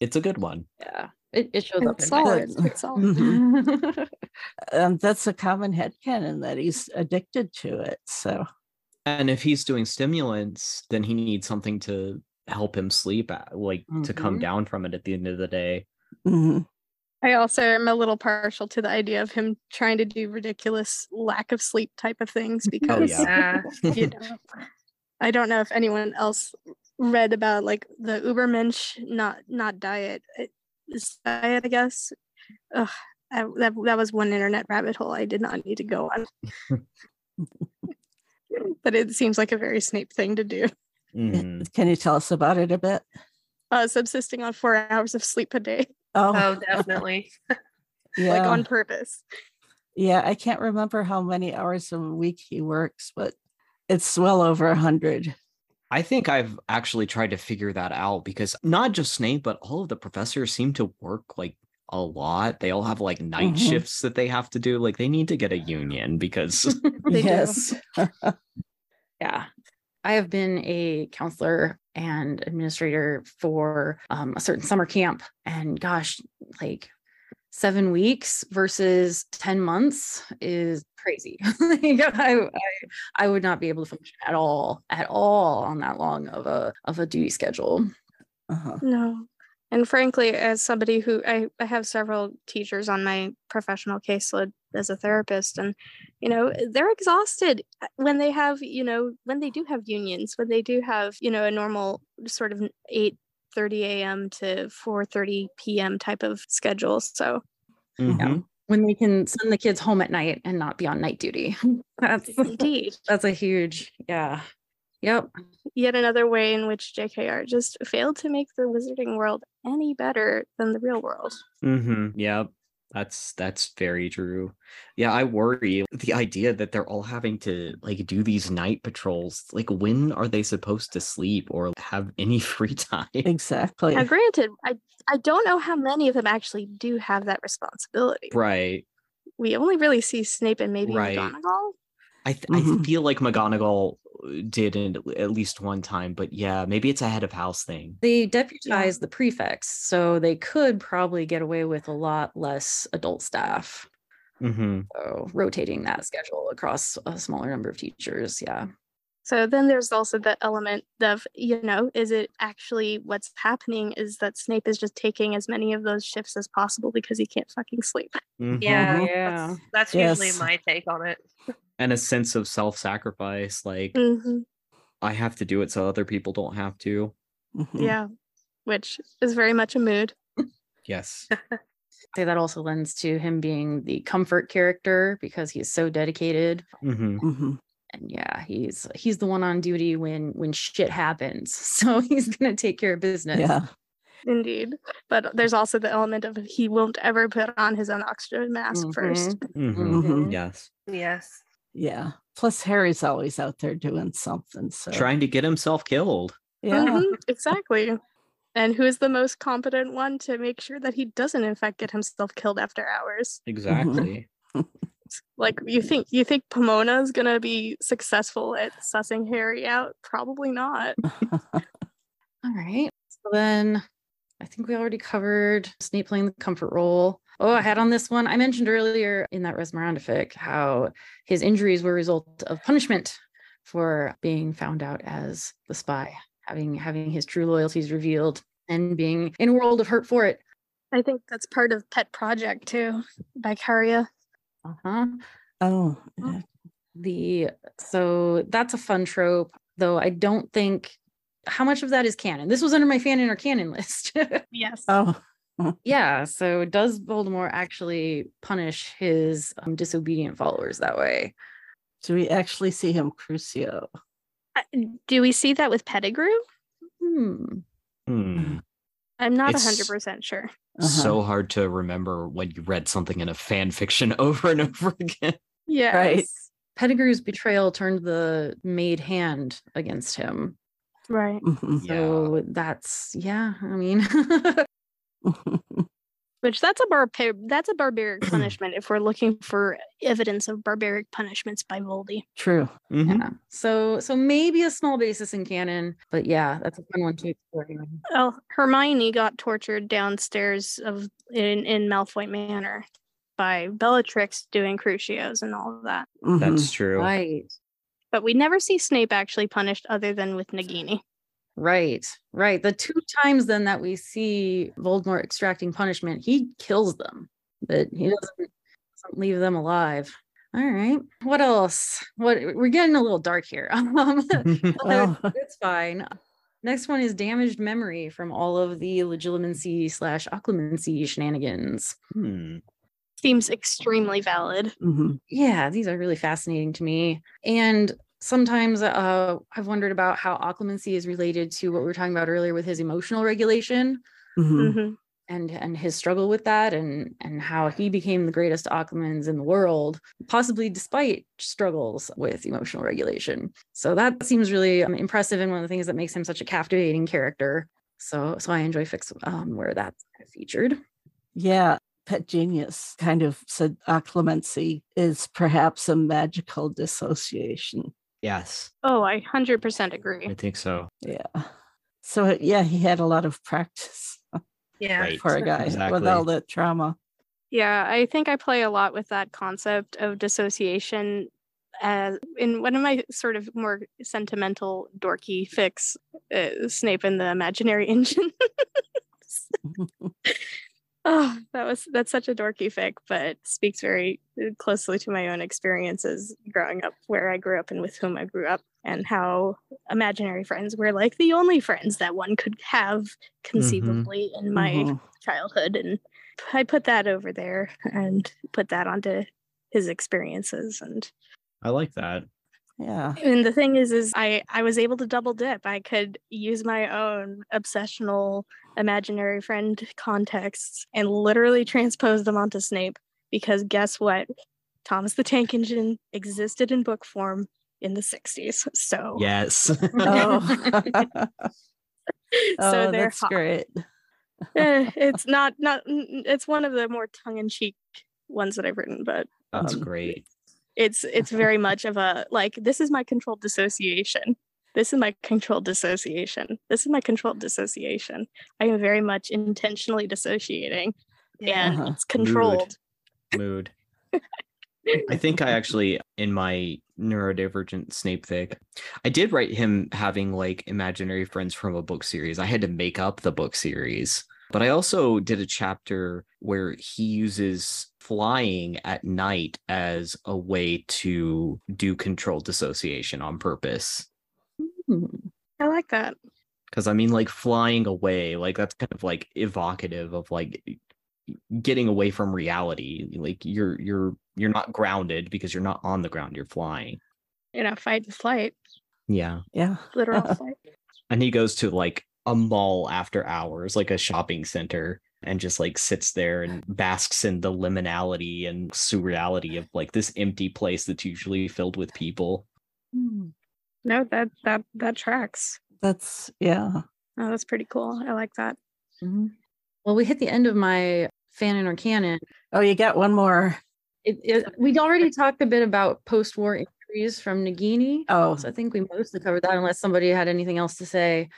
It's a good one. yeah, it, it shows And up it's in my solid. books. It's solid. [LAUGHS] Mhm. [LAUGHS] Um, that's a common head headcanon that he's addicted to it. So, And if he's doing stimulants, then he needs something to help him sleep, at, like to come Mhm. down from it at the end of the day. mhm. I also am a little partial to the idea of him trying to do ridiculous lack of sleep type of things [LAUGHS] because Yeah. you know, I don't know if anyone else read about like the Ubermensch not not diet. It is diet, I guess. Ugh, I, that that was one internet rabbit hole I did not need to go on. [LAUGHS] but it seems like a very Snape thing to do. Mhm. can you tell us about it a bit? Uh, subsisting on four hours of sleep a day, Oh, Oh, definitely. [LAUGHS] yeah. like on purpose. Yeah, I can't remember how many hours a week he works, but it's well over a hundred. I think I've actually tried to figure that out because not just Snape, but all of the professors seem to work like a lot. They all have like night Mhm. shifts that they have to do. Like they need to get a union because [LAUGHS] [LAUGHS] yes. [LAUGHS] Yeah. I have been a counselor and administrator for um, a certain summer camp. And gosh, like seven weeks versus 10 months is crazy. [LAUGHS] like I, I, I would not be able to function at all, at all on that long of a of a duty schedule. Uh-huh. No. And frankly, as somebody who I, I have several teachers on my professional caseload as a therapist, and you know, they're exhausted uh, when they have, you know, when they do have unions, when they do have, you know, a normal sort of 8 30 a.m. to 4 30 p.m. type of schedule. So Mhm. When they can send the kids home at night and not be on night duty. [LAUGHS] That's indeed. that's a huge, yeah. Yep. Yet another way in which JKR just failed to make the wizarding world any better than the real world. Mm-hmm. Yeah, that's that's very true. Yeah, I worry the idea that they're all having to like do these night patrols. Like, when are they supposed to sleep or have any [LAUGHS] free time? Exactly. Now, granted, I I don't know how many of them actually do have that responsibility. Right. We only really see Snape and maybe Right. McGonagall. I th- I Mhm. feel like McGonagall did it at least one time, but yeah, maybe it's a head of house thing. They deputize the prefects, so they could probably get away with a lot less adult staff. Mm-hmm. So rotating that schedule across a smaller number of teachers. Yeah. So then there's also the element of, you know, is it actually what's happening is that Snape is just taking as many of those shifts as possible because he can't fucking sleep. Yeah, Mhm. Yeah. That's, that's usually Yes. my take on it. And a sense of self-sacrifice, like Mhm, I have to do it so other people don't have to. Mhm. Yeah, which is very much a mood. Yes. [LAUGHS] Say that also lends to him being the comfort character because he's so dedicated. hmm Mhm. And yeah, he's he's the one on duty when when shit happens. [LAUGHS] So he's gonna take care of business. Yeah. Indeed. But there's also the element of he won't ever put on his own oxygen mask Mhm. first. hmm Mhm. Yes. Yes. Yeah. Plus Harry's always out there doing something. So Trying to get himself killed. yeah. Mhm, exactly. And who is the most competent one to make sure that he doesn't, in fact, get himself killed after hours? Exactly. [LAUGHS] Like you think you think Pomona is gonna be successful at sussing Harry out? Probably not. [LAUGHS] All right. So then I think we already covered Snape playing the comfort role. Oh, I had on this one. I mentioned earlier in that Resmerandific how his injuries were a result of punishment for being found out as the spy, having having his true loyalties revealed and being in a world of hurt for it. I think that's part of Pet Project too, by Caria. Uh-huh. oh. yeah. The so that's a fun trope, though I don't think how much of that is canon. This was under my fan or canon list. [LAUGHS] Yes. Oh. [LAUGHS] Yeah. So does Voldemort actually punish his um, disobedient followers that way? Do we actually see him Crucio? Uh, Do we see that with Pettigrew? Hmm. Hmm. I'm not It's- hundred percent sure. Uh-huh. So hard to remember when you read something in a fan fiction [LAUGHS] over and over again. Yeah. Right. Pettigrew's betrayal turned the maid hand against him. Right. So that's yeah. I mean, [LAUGHS] [LAUGHS] Which that's a bar that's a barbaric [CLEARS THROAT] punishment if we're looking for evidence of barbaric punishments by Voldy. True. Mhm. yeah. So so maybe a small basis in canon, but yeah, that's a fun one to explore. Oh, Hermione got tortured downstairs of in in Malfoy Manor by Bellatrix doing crucios and all of that. Mhm. That's true. Right. But we never see Snape actually punished other than with Nagini. Right, right. The two times then that we see Voldemort extracting punishment, he kills them, but he doesn't, doesn't leave them alive. All right. What else? What we're getting a little dark here. [LAUGHS] Um, [LAUGHS] Well- it's fine. Next one is damaged memory from all of the legilimency slash occlumency shenanigans. Hmm. Seems extremely valid. Mhm. Yeah, these are really fascinating to me. And sometimes uh, I've wondered about how occlumency is related to what we were talking about earlier with his emotional regulation. Mhm. Mhm. and and his struggle with that and and how he became the greatest Occlumens in the world possibly despite struggles with emotional regulation so that seems really um, impressive and one of the things that makes him such a captivating character so so i enjoy fics um, where that's featured Yeah. Pet Genius kind of said occlumency is perhaps a magical dissociation. Yes, Oh, I 100% agree. I think so. Yeah. So, yeah, he had a lot of practice [LAUGHS] Yeah. Right. for a guy with all Exactly. the trauma. Yeah, I think I play a lot with that concept of dissociation. As in one of my sort of more sentimental, dorky fics, uh, Snape and the Imaginary Engine. [LAUGHS] [LAUGHS] oh, that was that's such a dorky fic, but speaks very uh, closely to my own experiences growing up, where I grew up and with whom I grew up, and how imaginary friends were like the only friends that one could have conceivably in my Mhm. childhood and I put that over there and put that onto his experiences and I like that. Yeah. and the thing is is I I was able to double dip. I could use my own obsessional imaginary friend contexts and literally transpose them onto Snape because guess what? Thomas the Tank Engine existed in book form in the 60s. So Yes. [LAUGHS] Oh, [LAUGHS] so oh they're that's hot. great. Eh, [LAUGHS] it's not not it's one of the more tongue-in-cheek ones that I've written, but That's Um, great. It's it's very much of a like this is my controlled dissociation this is my controlled dissociation this is my controlled dissociation i am very much intentionally dissociating and Uh-huh. it's controlled Mood. [LAUGHS] I think I actually, in my neurodivergent Snape fic, I did write him having like imaginary friends from a book series. I had to make up the book series. But I also did a chapter where he uses flying at night as a way to do controlled dissociation on purpose. Hmm. i like that Because I mean, like flying away, like that's kind of like evocative of like getting away from reality. Like you're you're you're not grounded because you're not on the ground. You're flying. you know fight and flight Yeah. Yeah. literal [LAUGHS] flight And he goes to like a mall after hours, like a shopping center, and just like sits there and basks in the liminality and surreality of like this empty place that's usually filled with people. Hmm. no that that that tracks That's, yeah. oh that's pretty cool i like that Mhm. Well, we hit the end of my fanon or canon. Oh, you got one more. It, it, we'd already talked a bit about post-war injuries from Nagini. Oh, So I think we mostly covered that, unless somebody had anything else to say.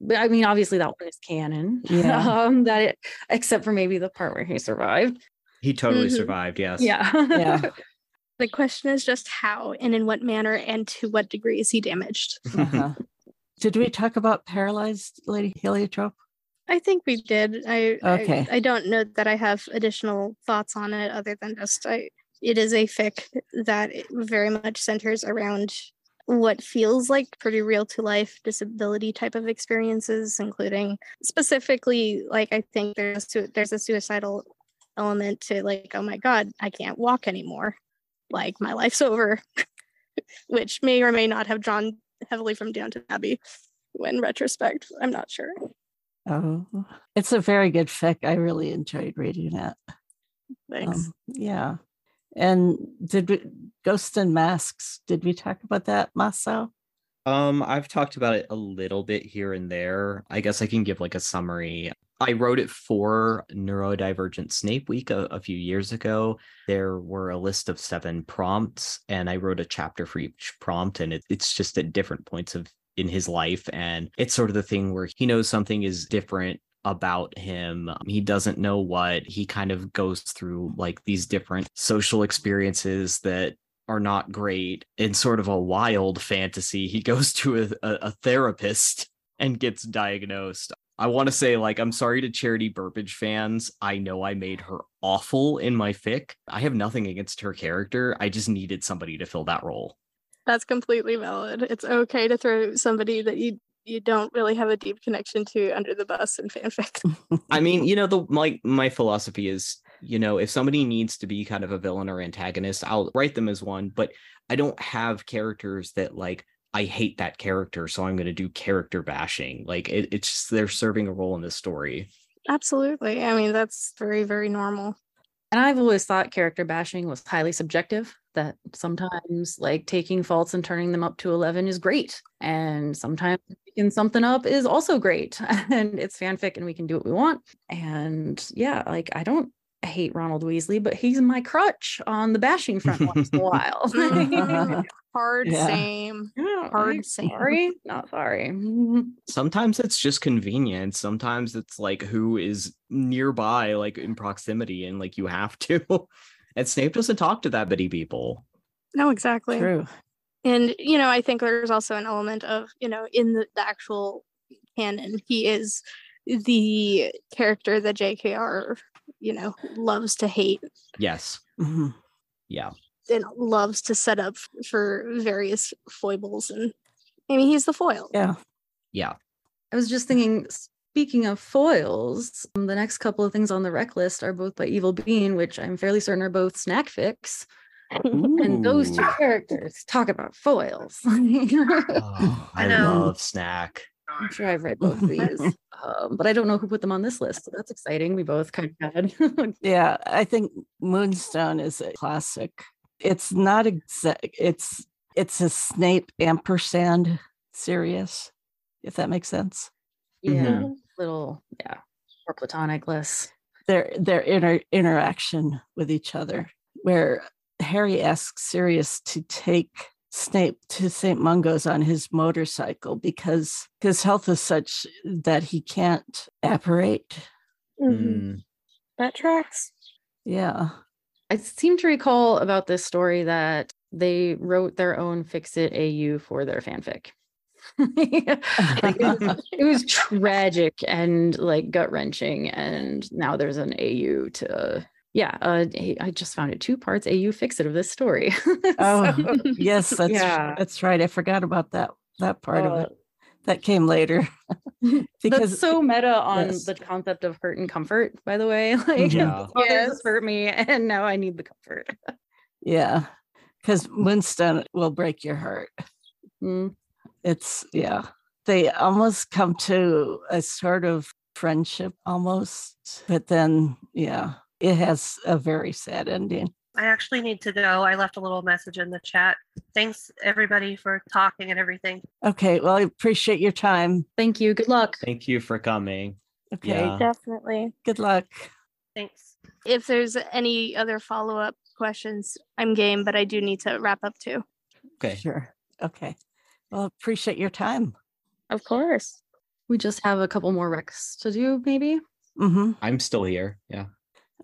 But I mean, obviously that one is canon. [LAUGHS] Yeah. um, that it, except for maybe the part where he survived. He totally Mhm. survived. Yes. Yeah. yeah. [LAUGHS] the question is just how and in what manner and to what degree is he damaged [LAUGHS] Uh-huh. Did we talk about paralyzed Lady Heliotrope? I think we did. I, Okay. I I don't know that I have additional thoughts on it other than just I it is a fic that very much centers around what feels like pretty real to life disability type of experiences, including specifically like I think there's a there's a suicidal element to like oh my god I can't walk anymore, like my life's [LAUGHS] over, which may or may not have drawn heavily from Downton Abbey. In retrospect, I'm not sure. Oh, it's a very good fic. I really enjoyed reading it. Thanks. Um, yeah. And did we, Ghosts and Masks, did we talk about that, Maso? Um, I've talked about it a little bit here and there. I guess I can give like a summary. I wrote it for Neurodivergent Snape Week a, a few years ago. There were a list of seven prompts, and I wrote a chapter for each prompt, and it, it's just at different points of in his life, and it's sort of the thing where he knows something is different about him. Um, he doesn't know what. He kind of goes through like these different social experiences that are not great in sort of a wild fantasy. He [LAUGHS] goes to a, a, a therapist and gets diagnosed. I want to say, like, I'm sorry to Charity Burbage fans. I know I made her awful in my fic. I have nothing against her character. I just needed somebody to fill that role. That's completely valid. It's okay to throw somebody that you you don't really have a deep connection to under the bus and fanfic. [LAUGHS] I mean, you know, the my my philosophy is, you know, if somebody needs to be kind of a villain or antagonist, I'll write them as one, but I don't have characters that like I hate that character, so I'm going to do character bashing. Like it, it's just they're serving a role in the story. Absolutely. I mean, that's very, very normal. And I've always thought character bashing was highly subjective, that sometimes like taking faults and turning them up to 11 is great. And sometimes picking something up is also great. [LAUGHS] and it's fanfic and we can do what we want. And yeah, like I don't hate Ronald Weasley, but he's my crutch on the bashing front once in a while. [LAUGHS] [LAUGHS] Hard Yeah. same. Yeah, Hard I'm same. sorry, not sorry. Mm-hmm. Sometimes it's just convenient. Sometimes it's like who is nearby, like in proximity, and like you have to. And Snape doesn't talk to that many people. No, exactly. True. And, you know, I think there's also an element of, you know, in the, the actual canon, he is the character that JKR, you know, loves to hate Yes. Mhm. Yeah. and loves to set up for various foibles. And I mean, he's the foil. Yeah. Yeah. I was just thinking, speaking of foils, the next couple of things on the rec list are both by Evil Bean, which I'm fairly certain are both snack fics. And those two characters talk about foils. Oh, [LAUGHS] I I know. love snack. I'm sure I've read both of these, um, but I don't know who put them on this list. So that's exciting. We both kind of had. [LAUGHS] Yeah, I think Moonstone is a classic. It's not exact. It's it's a Snape ampersand Sirius, if that makes sense. yeah, Mhm. Little, yeah, more platonic, less. Their their inter interaction with each other, where Harry asks Sirius to take Snape to St. Mungo's on his motorcycle because his health is such that he can't apparate. Mm. That tracks. Yeah. I seem to recall about this story that they wrote their own Fix It AU for their fanfic. [LAUGHS] Like, it, was, [LAUGHS] it was tragic and like gut wrenching. And now there's an AU to, yeah, uh, I- I just found it two parts AU Fix It of this story. [LAUGHS] Oh, So, yes, that's Yeah. that's right. I forgot about that that part of uh, it. That came later. because That's so meta on yes. the concept of hurt and comfort, by the way. Like, Yeah. oh, Yes. has hurt me, and now I need the comfort. yeah, because Winston will break your heart. Mm. It's yeah. They almost come to a sort of friendship almost, but then yeah, it has a very sad ending. I actually need to go. I left a little message in the chat. Thanks everybody for talking and everything. Okay, well, I appreciate your time. Thank you. Good luck. Thank you for coming. Okay, Yeah. Definitely. good luck. Thanks. If there's any other follow up questions, I'm game, but I do need to wrap up too. Okay. Sure. Okay. Well, appreciate your time. Of course. We just have a couple more recs to do, maybe. Mm-hmm. I'm still here. Yeah.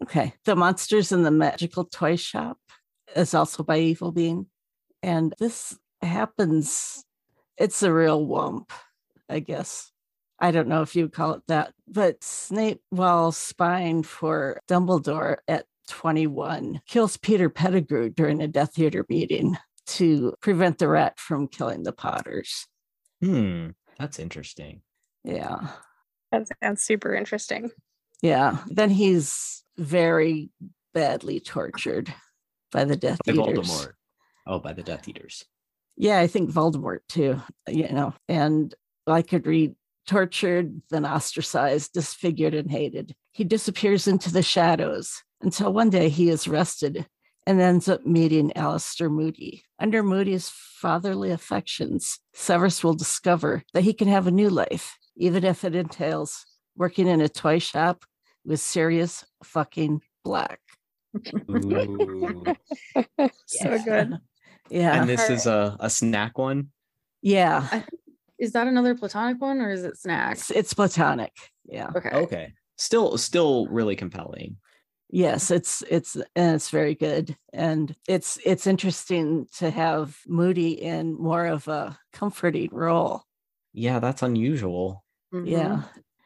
Okay. The Monsters in the Magical Toy Shop is also by Evil Bean. And this happens, it's a real whump, I guess. I don't know if you would call it that, but Snape, while spying for Dumbledore at 21, kills Peter Pettigrew during a Death Eater meeting to prevent the rat from killing the Potters. Hmm. That's interesting. Yeah. That sounds super interesting. Yeah. Then he's very badly tortured by the Death By Eaters. Voldemort. Oh, by the Death Eaters. Yeah, I think Voldemort too, you know, and I could read tortured, then ostracized, disfigured, and hated. He disappears into the shadows until one day he is arrested and ends up meeting Alastor Moody. Under Moody's fatherly affections, Severus will discover that he can have a new life, even if it entails working in a toy shop with Sirius fucking Black. Ooh. so good. [LAUGHS] Yeah. and this is a, a snack one. yeah. Is that another platonic one or is it snack? It's, it's platonic. Yeah. Okay. Okay. Still, still really compelling. Yes, it's it's and it's very good, and it's it's interesting to have Moody in more of a comforting role. Yeah, that's unusual. Mhm. Yeah,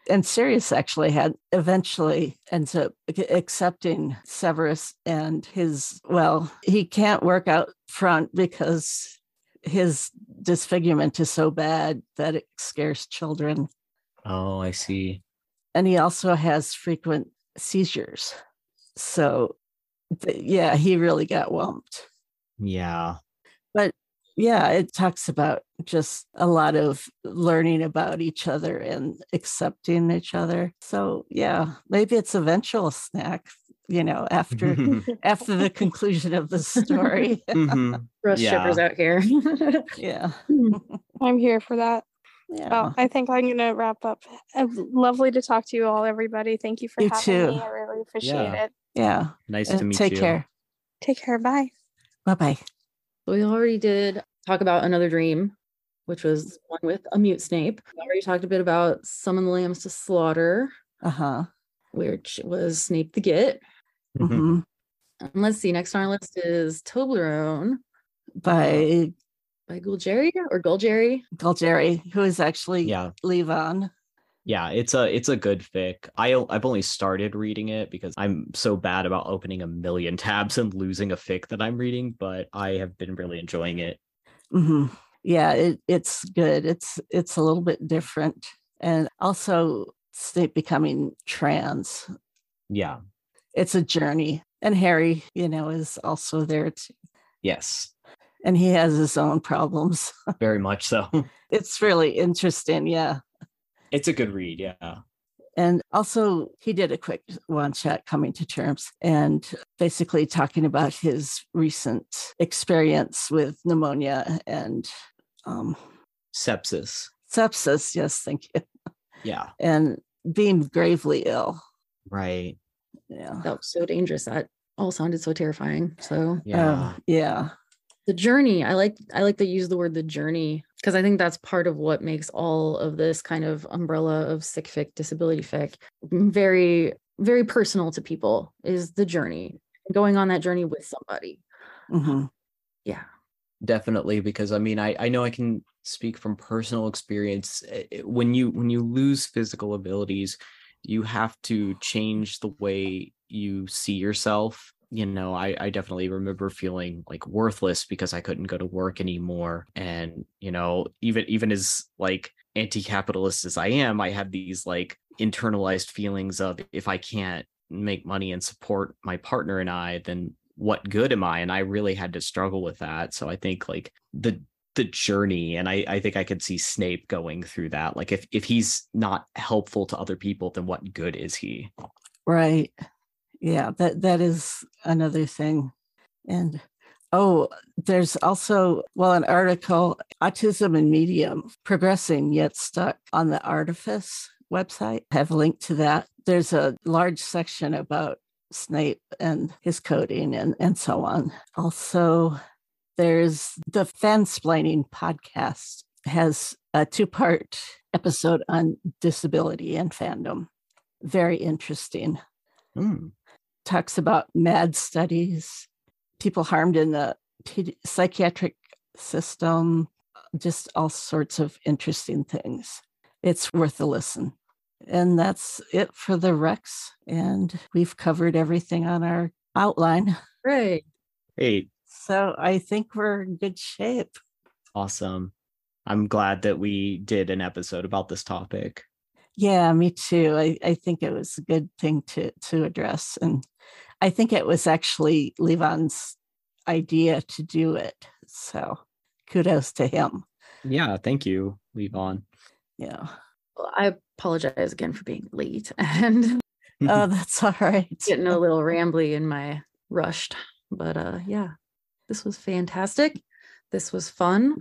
and Sirius actually had eventually ends up accepting Severus and his well, he can't work out front because his disfigurement is so bad that it scares children, Oh, I see. and he also has frequent seizures. So, th- yeah, he really got whumped. Yeah. But yeah, it talks about just a lot of learning about each other and accepting each other. So yeah, maybe it's eventual snack, you know, after [LAUGHS] after the conclusion of the story. Mhm. For us Yeah. shippers out here. [LAUGHS] yeah. [LAUGHS] I'm here for that. Yeah. Well, I think I'm gonna wrap up. Lovely to talk to you all, everybody. Thank you for You having too. me. I really appreciate Yeah. it. Yeah. nice Uh, to meet take you. Take care. Take care. Bye. Bye bye. we already did talk about another dream, which was one with a mute Snape. We already talked a bit about summon the lambs to slaughter, Uh-huh. which was Snape the Git. Mhm. hmm And let's see, next on our list is Toblerone By by Gulgeri or Gulgeri. Galgeri, who is actually Yeah. Levon. Yeah, it's a it's a good fic. i i've only started reading it because I'm so bad about opening a million [LAUGHS] tabs and losing a fic that I'm reading, but I have been really enjoying it. hmm Yeah, it, it's good. It's it's a little bit different, and also Snape becoming trans. Yeah. It's a journey, and Harry, you know, is also there too, Yes. and he has his own problems. [LAUGHS] Very much so. [LAUGHS] It's really interesting, yeah. It's a good read, yeah. And also, he did a quick one shot coming to terms and basically talking about his recent experience with pneumonia and um, Sepsis. sepsis. Yes, thank you. Yeah. And being gravely ill. Right. Yeah. That was so dangerous. That all sounded so terrifying. So Yeah. Uh, yeah. The journey, I like I like to use the word the journey because I think that's part of what makes all of this kind of umbrella of sick fic, disability fic very, very personal to people is the journey. Going on that journey with somebody. hmm Yeah. definitely because i mean i i know i can speak from personal experience eh, eh, when you when you lose physical abilities you have to change the way you see yourself you know i i definitely remember feeling like worthless because i couldn't go to work anymore and you know even even as like anti-capitalist as i am i had these like internalized feelings of if i can't make money and support my partner and i then what good am I? And I really had to struggle with that. So I think like the the journey, and I, I think I could see Snape going through that. Like if if he's not helpful to other people, then what good is he? Right. Yeah, that that is another thing. And oh, there's also well an article autism and medium progressing yet stuck on the artifice website. I have a link to that. There's a large section about Snape and his coding and and so on. Also there's the fansplaining podcast has a two-part episode on disability and fandom. Very interesting Hmm. Talks about mad studies, people harmed in the psychiatric system, just all sorts of interesting things. It's worth a listen. And that's it for the recs. And we've covered everything on our outline. Right. Great. So I think we're in good shape. Awesome. I'm glad that we did an episode about this topic. Yeah, me too. I, I think it was a good thing to to address. And I think it was actually Levon's idea to do it. So kudos to him. Yeah, thank you, Levon. Yeah. Well, I apologize again for being late [LAUGHS] and Oh, [LAUGHS] that's all right. getting a [LAUGHS] little rambly in my rushed. But uh yeah, this was fantastic. This was fun.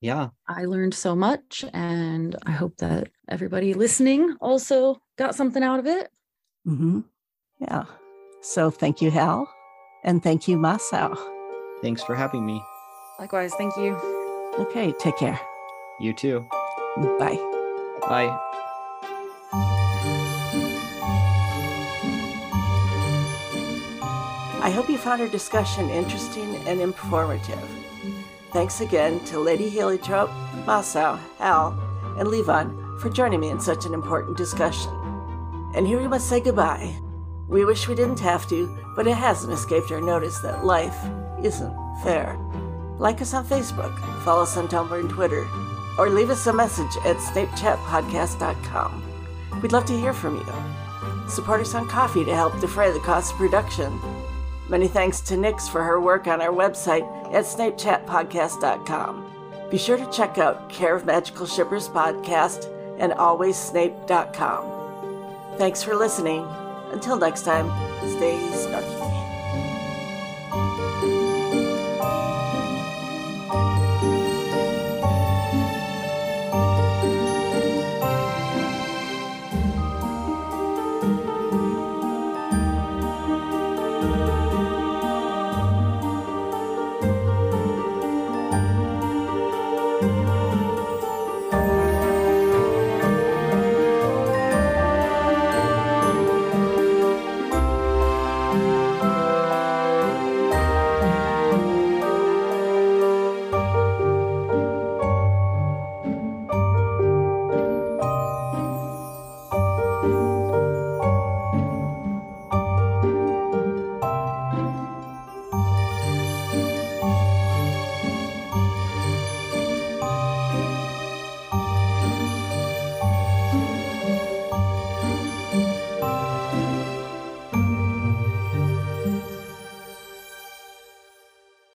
Yeah. I learned so much and I hope that everybody listening also got something out of it. hmm Yeah. So thank you, Hal. And thank you, Masao. Thanks for having me. Likewise, thank you. Okay, take care. You too. Bye. Bye. I hope you found our discussion interesting and informative. Thanks again to Lady Heliotrope, Masao, Hal, and Levon for joining me in such an important discussion. And here we must say goodbye. We wish we didn't have to, but it hasn't escaped our notice that life isn't fair. Like us on Facebook, follow us on Tumblr and Twitter, or leave us a message at snapechatpodcast.com. We'd love to hear from you. Support us on Ko-fi to help defray the cost of production. Many thanks to Nix for her work on our website at snapechatpodcast.com. Be sure to check out Care of Magical Shippers podcast and alwayssnape.com. Thanks for listening. Until next time, stay snarky.